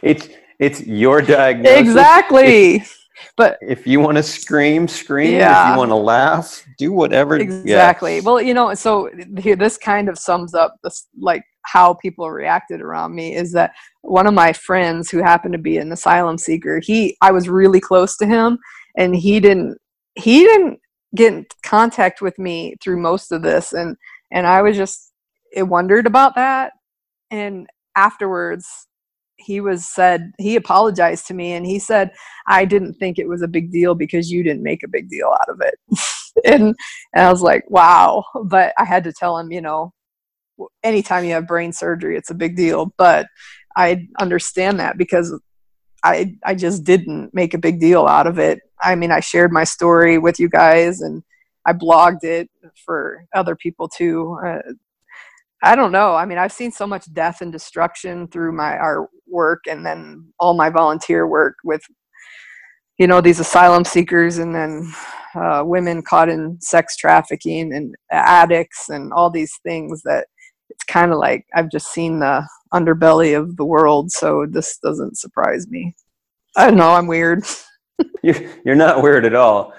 it's it's your diagnosis exactly if, but if you want to scream scream yeah. if you want to laugh do whatever exactly yeah. well you know so this kind of sums up this like how people reacted around me is that one of my friends who happened to be an asylum seeker he i was really close to him and he didn't he didn't get in contact with me through most of this. And and i was just it wondered about that. And afterwards he was said he apologized to me and he said i didn't think it was a big deal because you didn't make a big deal out of it. And, and i was like wow. But i had to tell him you know anytime you have brain surgery it's a big deal. But i understand that because I I just didn't make a big deal out of it. I mean, I shared my story with you guys and I blogged it for other people too. Uh, I don't know. I mean, I've seen so much death and destruction through my our work and then all my volunteer work with you know these asylum seekers and then uh, women caught in sex trafficking and addicts and all these things that it's kind of like I've just seen the underbelly of the world, so this doesn't surprise me. I don't know, I'm weird. you're, you're not weird at all.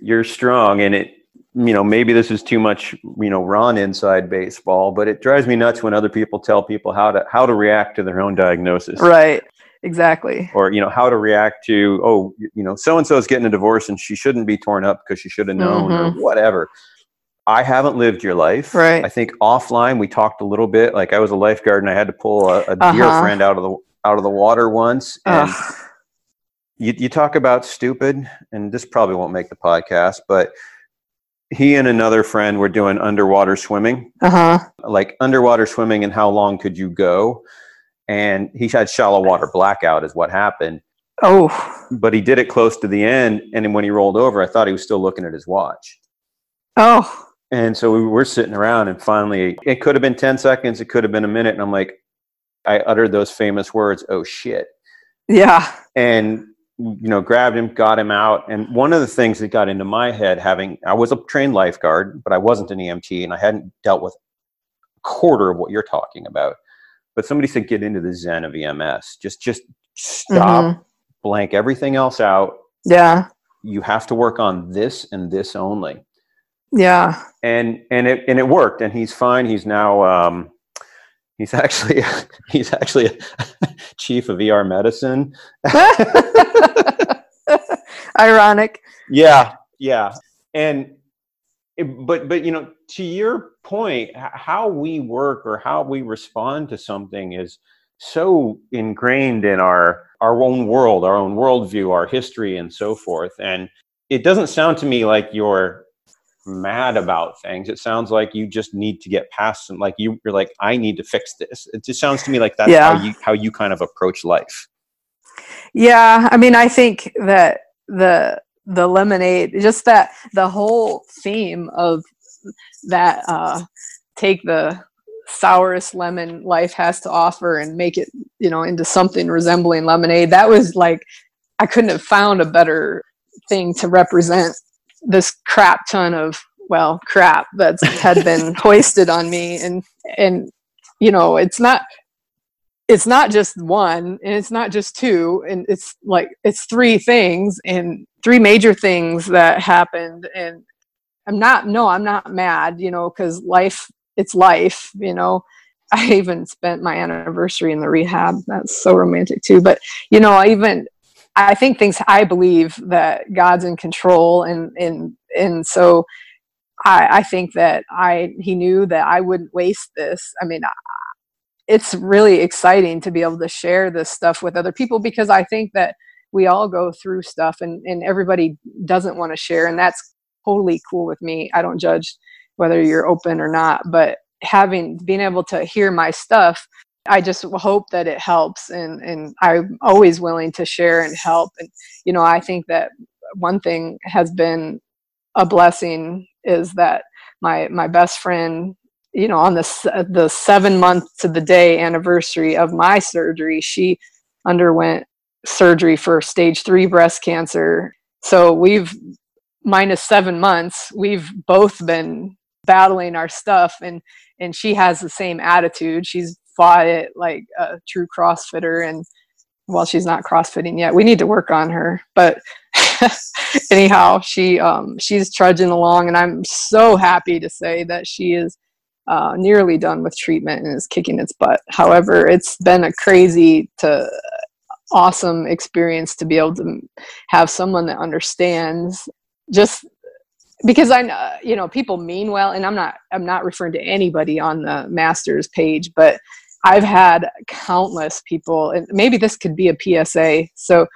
You're strong, and it, you know, maybe this is too much, you know, Ron inside baseball, but it drives me nuts when other people tell people how to how to react to their own diagnosis. Right. Exactly. Or you know how to react to oh you know so and so is getting a divorce and she shouldn't be torn up because she should have known mm-hmm. or whatever. I haven't lived your life. Right. I think offline we talked a little bit. Like I was a lifeguard and I had to pull a, a uh-huh. dear friend out of the out of the water once. And you, you talk about stupid, and this probably won't make the podcast, but he and another friend were doing underwater swimming. Uh-huh. Like underwater swimming and how long could you go? And he had shallow water blackout is what happened. Oh, but he did it close to the end. And then when he rolled over, I thought he was still looking at his watch. oh, And so we were sitting around, and finally, it could have been 10 seconds, it could have been a minute. And I'm like, I uttered those famous words, oh shit. yeah. And, you know, grabbed him, got him out. And one of the things that got into my head, having, I was a trained lifeguard, but I wasn't an EMT, and I hadn't dealt with a quarter of what you're talking about. But somebody said, get into the zen of EMS. Just, just stop, Mhm. blank everything else out. Yeah. You have to work on this and this only. Yeah. and and it and it worked and he's fine he's now um he's actually he's actually a chief of er medicine. Ironic. yeah yeah. And but but you know to your point how we work or how we respond to something is so ingrained in our our own world our own worldview our history and so forth. And it doesn't sound to me like you're mad about things it sounds like you just need to get past them like you, you're like i need to fix this it just sounds to me like that's Yeah. how you how you kind of approach life Yeah, I mean, I think that the the lemonade, just that the whole theme of that uh, take the sourest lemon life has to offer and make it, you know, into something resembling lemonade. That was like I couldn't have found a better thing to represent this crap ton of well crap that had been hoisted on me. And and you know it's not it's not just one and it's not just two. And it's like it's three things and three major things that happened. And i'm not no i'm not mad you know because life it's life you know. I even spent my anniversary in the rehab. That's so romantic too. But you know i even i think things i believe that god's in control and and and so i i think that i he knew that i wouldn't waste this i mean it's really exciting to be able to share this stuff with other people because I think that we all go through stuff and, and everybody doesn't want to share and that's totally cool with me. I don't judge whether you're open or not, but having being able to hear my stuff, I just hope that it helps and, and I'm always willing to share and help. And, you know, I think that one thing has been a blessing is that my, my best friend you know on the the seven month to the day anniversary of my surgery she underwent surgery for stage three breast cancer so we've minus seven months we've both been battling our stuff and and she has the same attitude she's fought it like a true crossfitter and well she's not crossfitting yet we need to work on her but anyhow she um she's trudging along and i'm so happy to say that she is uh, nearly done with treatment and is kicking its butt. However, it's been a crazy to awesome experience to be able to have someone that understands just because I you know people mean well, and I'm not I'm not referring to anybody on the masters page, but I've had countless people, and maybe this could be a PSA. So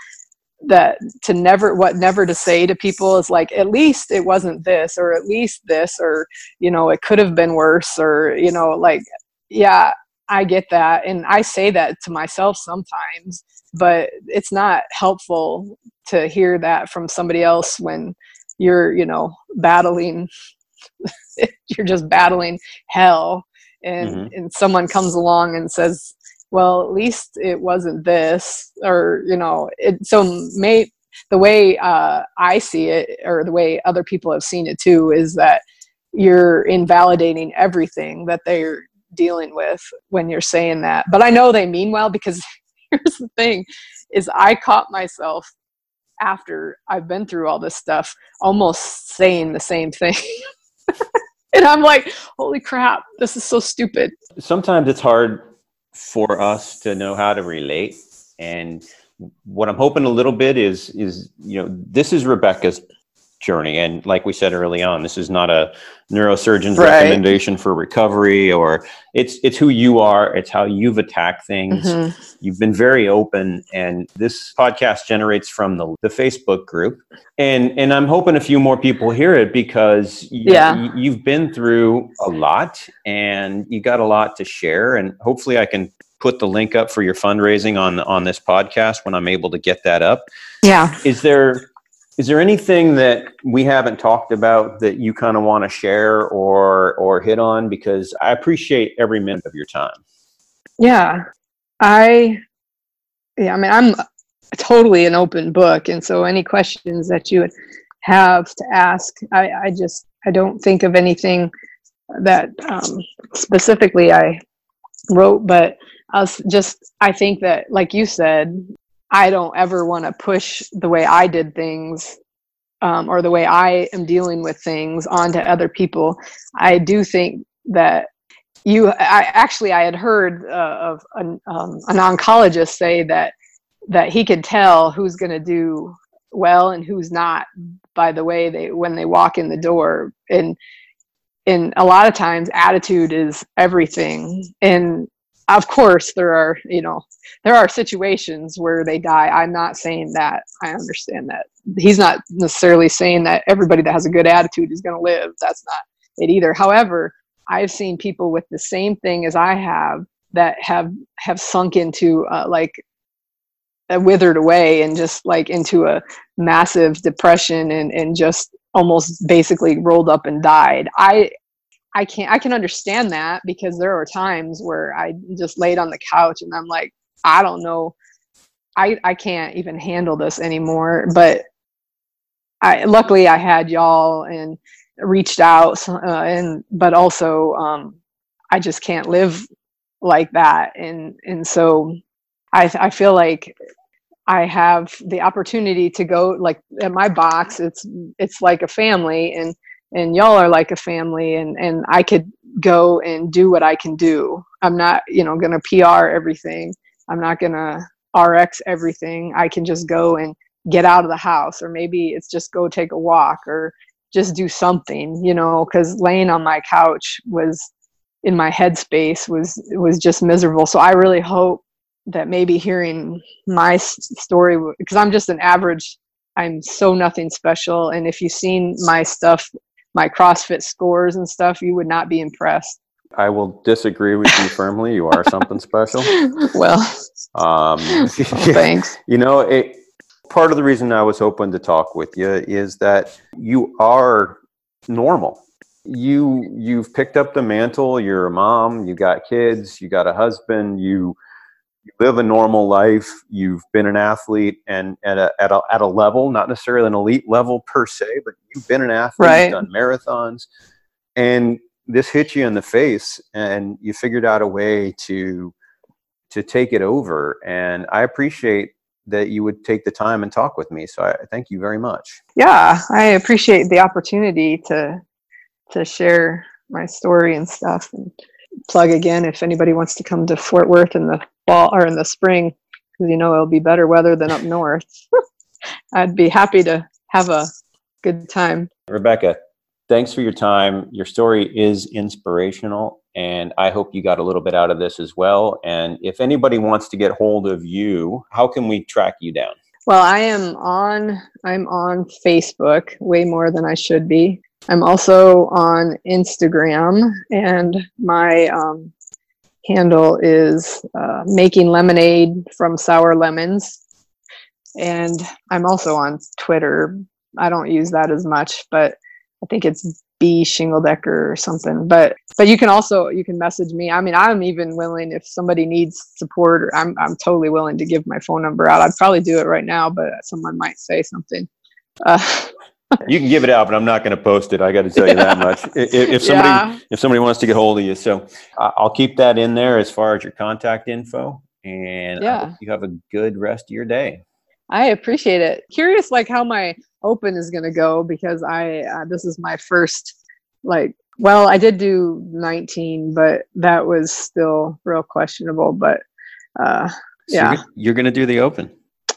that to never what never to say to people is like at least it wasn't this or at least this or you know it could have been worse or you know like yeah i get that and i say that to myself sometimes but it's not helpful to hear that from somebody else when you're you know battling you're just battling hell and Mhm. and someone comes along and says well at least it wasn't this or you know it so may the way uh, i see it or the way other people have seen it too is that you're invalidating everything that they're dealing with when you're saying that but i know they mean well because here's the thing is i caught myself after i've been through all this stuff almost saying the same thing and i'm like holy crap this is so stupid. Sometimes it's hard for us to know how to relate. And what i'm hoping a little bit is is you know this is rebecca's journey and like we said early on this is not a neurosurgeon's Right. recommendation for recovery or it's it's who you are it's how you've attacked things Mhm. you've been very open and this podcast generates from the, the facebook group and and i'm hoping a few more people hear it because y- Yeah. you've been through a lot and you got a lot to share and hopefully i can put the link up for your fundraising on on this podcast when I'm able to get that up. Yeah. Is there is there anything that we haven't talked about that you kind of want to share or or hit on because I appreciate every minute of your time. Yeah. I yeah, I mean I'm totally an open book and so any questions that you would have to ask, I I just I don't think of anything that um, specifically I wrote, but I was just I think that like you said, I don't ever want to push the way I did things um, or the way I am dealing with things onto other people. I do think that you, I actually, I had heard uh, of an, um, an oncologist say that that he could tell who's going to do well and who's not by the way they when they walk in the door and and a lot of times attitude is everything and of course there are you know there are situations where they die. I'm not saying that. I understand that. He's not necessarily saying that everybody that has a good attitude is going to live. That's not it either. However i've seen people with the same thing as i have that have have sunk into uh, like withered away and just like into a massive depression and and just almost basically rolled up and died. I I can't I can understand that because there are times where I just laid on the couch and I'm like I don't know. I I can't even handle this anymore but I luckily I had y'all and reached out uh, and but also um I just can't live like that. And and so I I feel like I have the opportunity to go like at my box it's it's like a family and and y'all are like a family and and I could go and do what I can do. I'm not, you know, going to PR everything. I'm not going to RX everything. I can just go and get out of the house or maybe it's just go take a walk or just do something, you know, cuz laying on my couch was in my headspace was was just miserable. So I really hope that maybe hearing my story because I'm just an average I'm so nothing special and if you've seen my stuff my CrossFit scores and stuff, you would not be impressed. I will disagree with you firmly. You are something special. Well, um, well, thanks. You know, it, part of the reason I was hoping to talk with you is that you are normal. You you've picked up the mantle. You're a mom. You got kids. You got a husband. You you live a normal life, you've been an athlete and at a, at a, at a level, not necessarily an elite level per se, but you've been an athlete, right. you've done marathons, and this hit you in the face and you figured out a way to to take it over and i appreciate that you would take the time and talk with me so i thank you very much yeah i appreciate the opportunity to to share my story and stuff and plug again if anybody wants to come to fort worth in the fall or in the spring because you know it'll be better weather than up north. I'd be happy to have a good time. Rebecca, thanks for your time. Your story is inspirational, and I hope you got a little bit out of this as well. And if anybody wants to get hold of you, how can we track you down? Well, I am on I'm on Facebook way more than I should be. I'm also on Instagram, and my um, handle is uh, making lemonade from sour lemons. And I'm also on Twitter. I don't use that as much, but I think it's B Shingledecker or something. But but you can also you can message me. I mean, I'm even willing if somebody needs support. Or I'm I'm totally willing to give my phone number out. I'd probably do it right now, but someone might say something. Uh, you can give it out, but I'm not going to post it. I got to tell you that much. If, if somebody yeah. if somebody wants to get hold of you, so I'll keep that in there as far as your contact info. And yeah. you have a good rest of your day. I appreciate it. Curious, like how my open is going to go because I uh, this is my first like. Well, I did do 19, but that was still real questionable. But uh, so yeah, you're, you're going to do the open.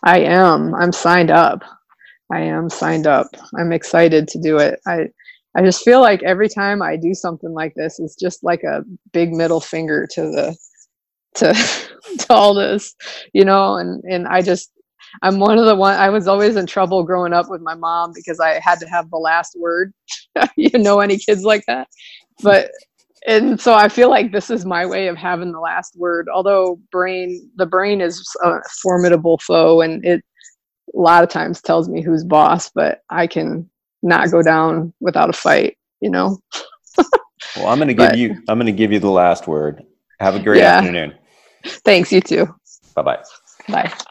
I am. I'm signed up. I am signed up. I'm excited to do it. I I just feel like every time I do something like this, it's just like a big middle finger to the to to all this, you know. And and I just I'm one of the one. I was always in trouble growing up with my mom because I had to have the last word. you know any kids like that? But and so I feel like this is my way of having the last word. Although brain, the brain is a formidable foe, and it a lot of times tells me who's boss, but I can not go down without a fight. You know. well, I'm going to give But- you. I'm going to give you the last word. Have a great Yeah. afternoon. Thanks. You too. Bye bye. Bye.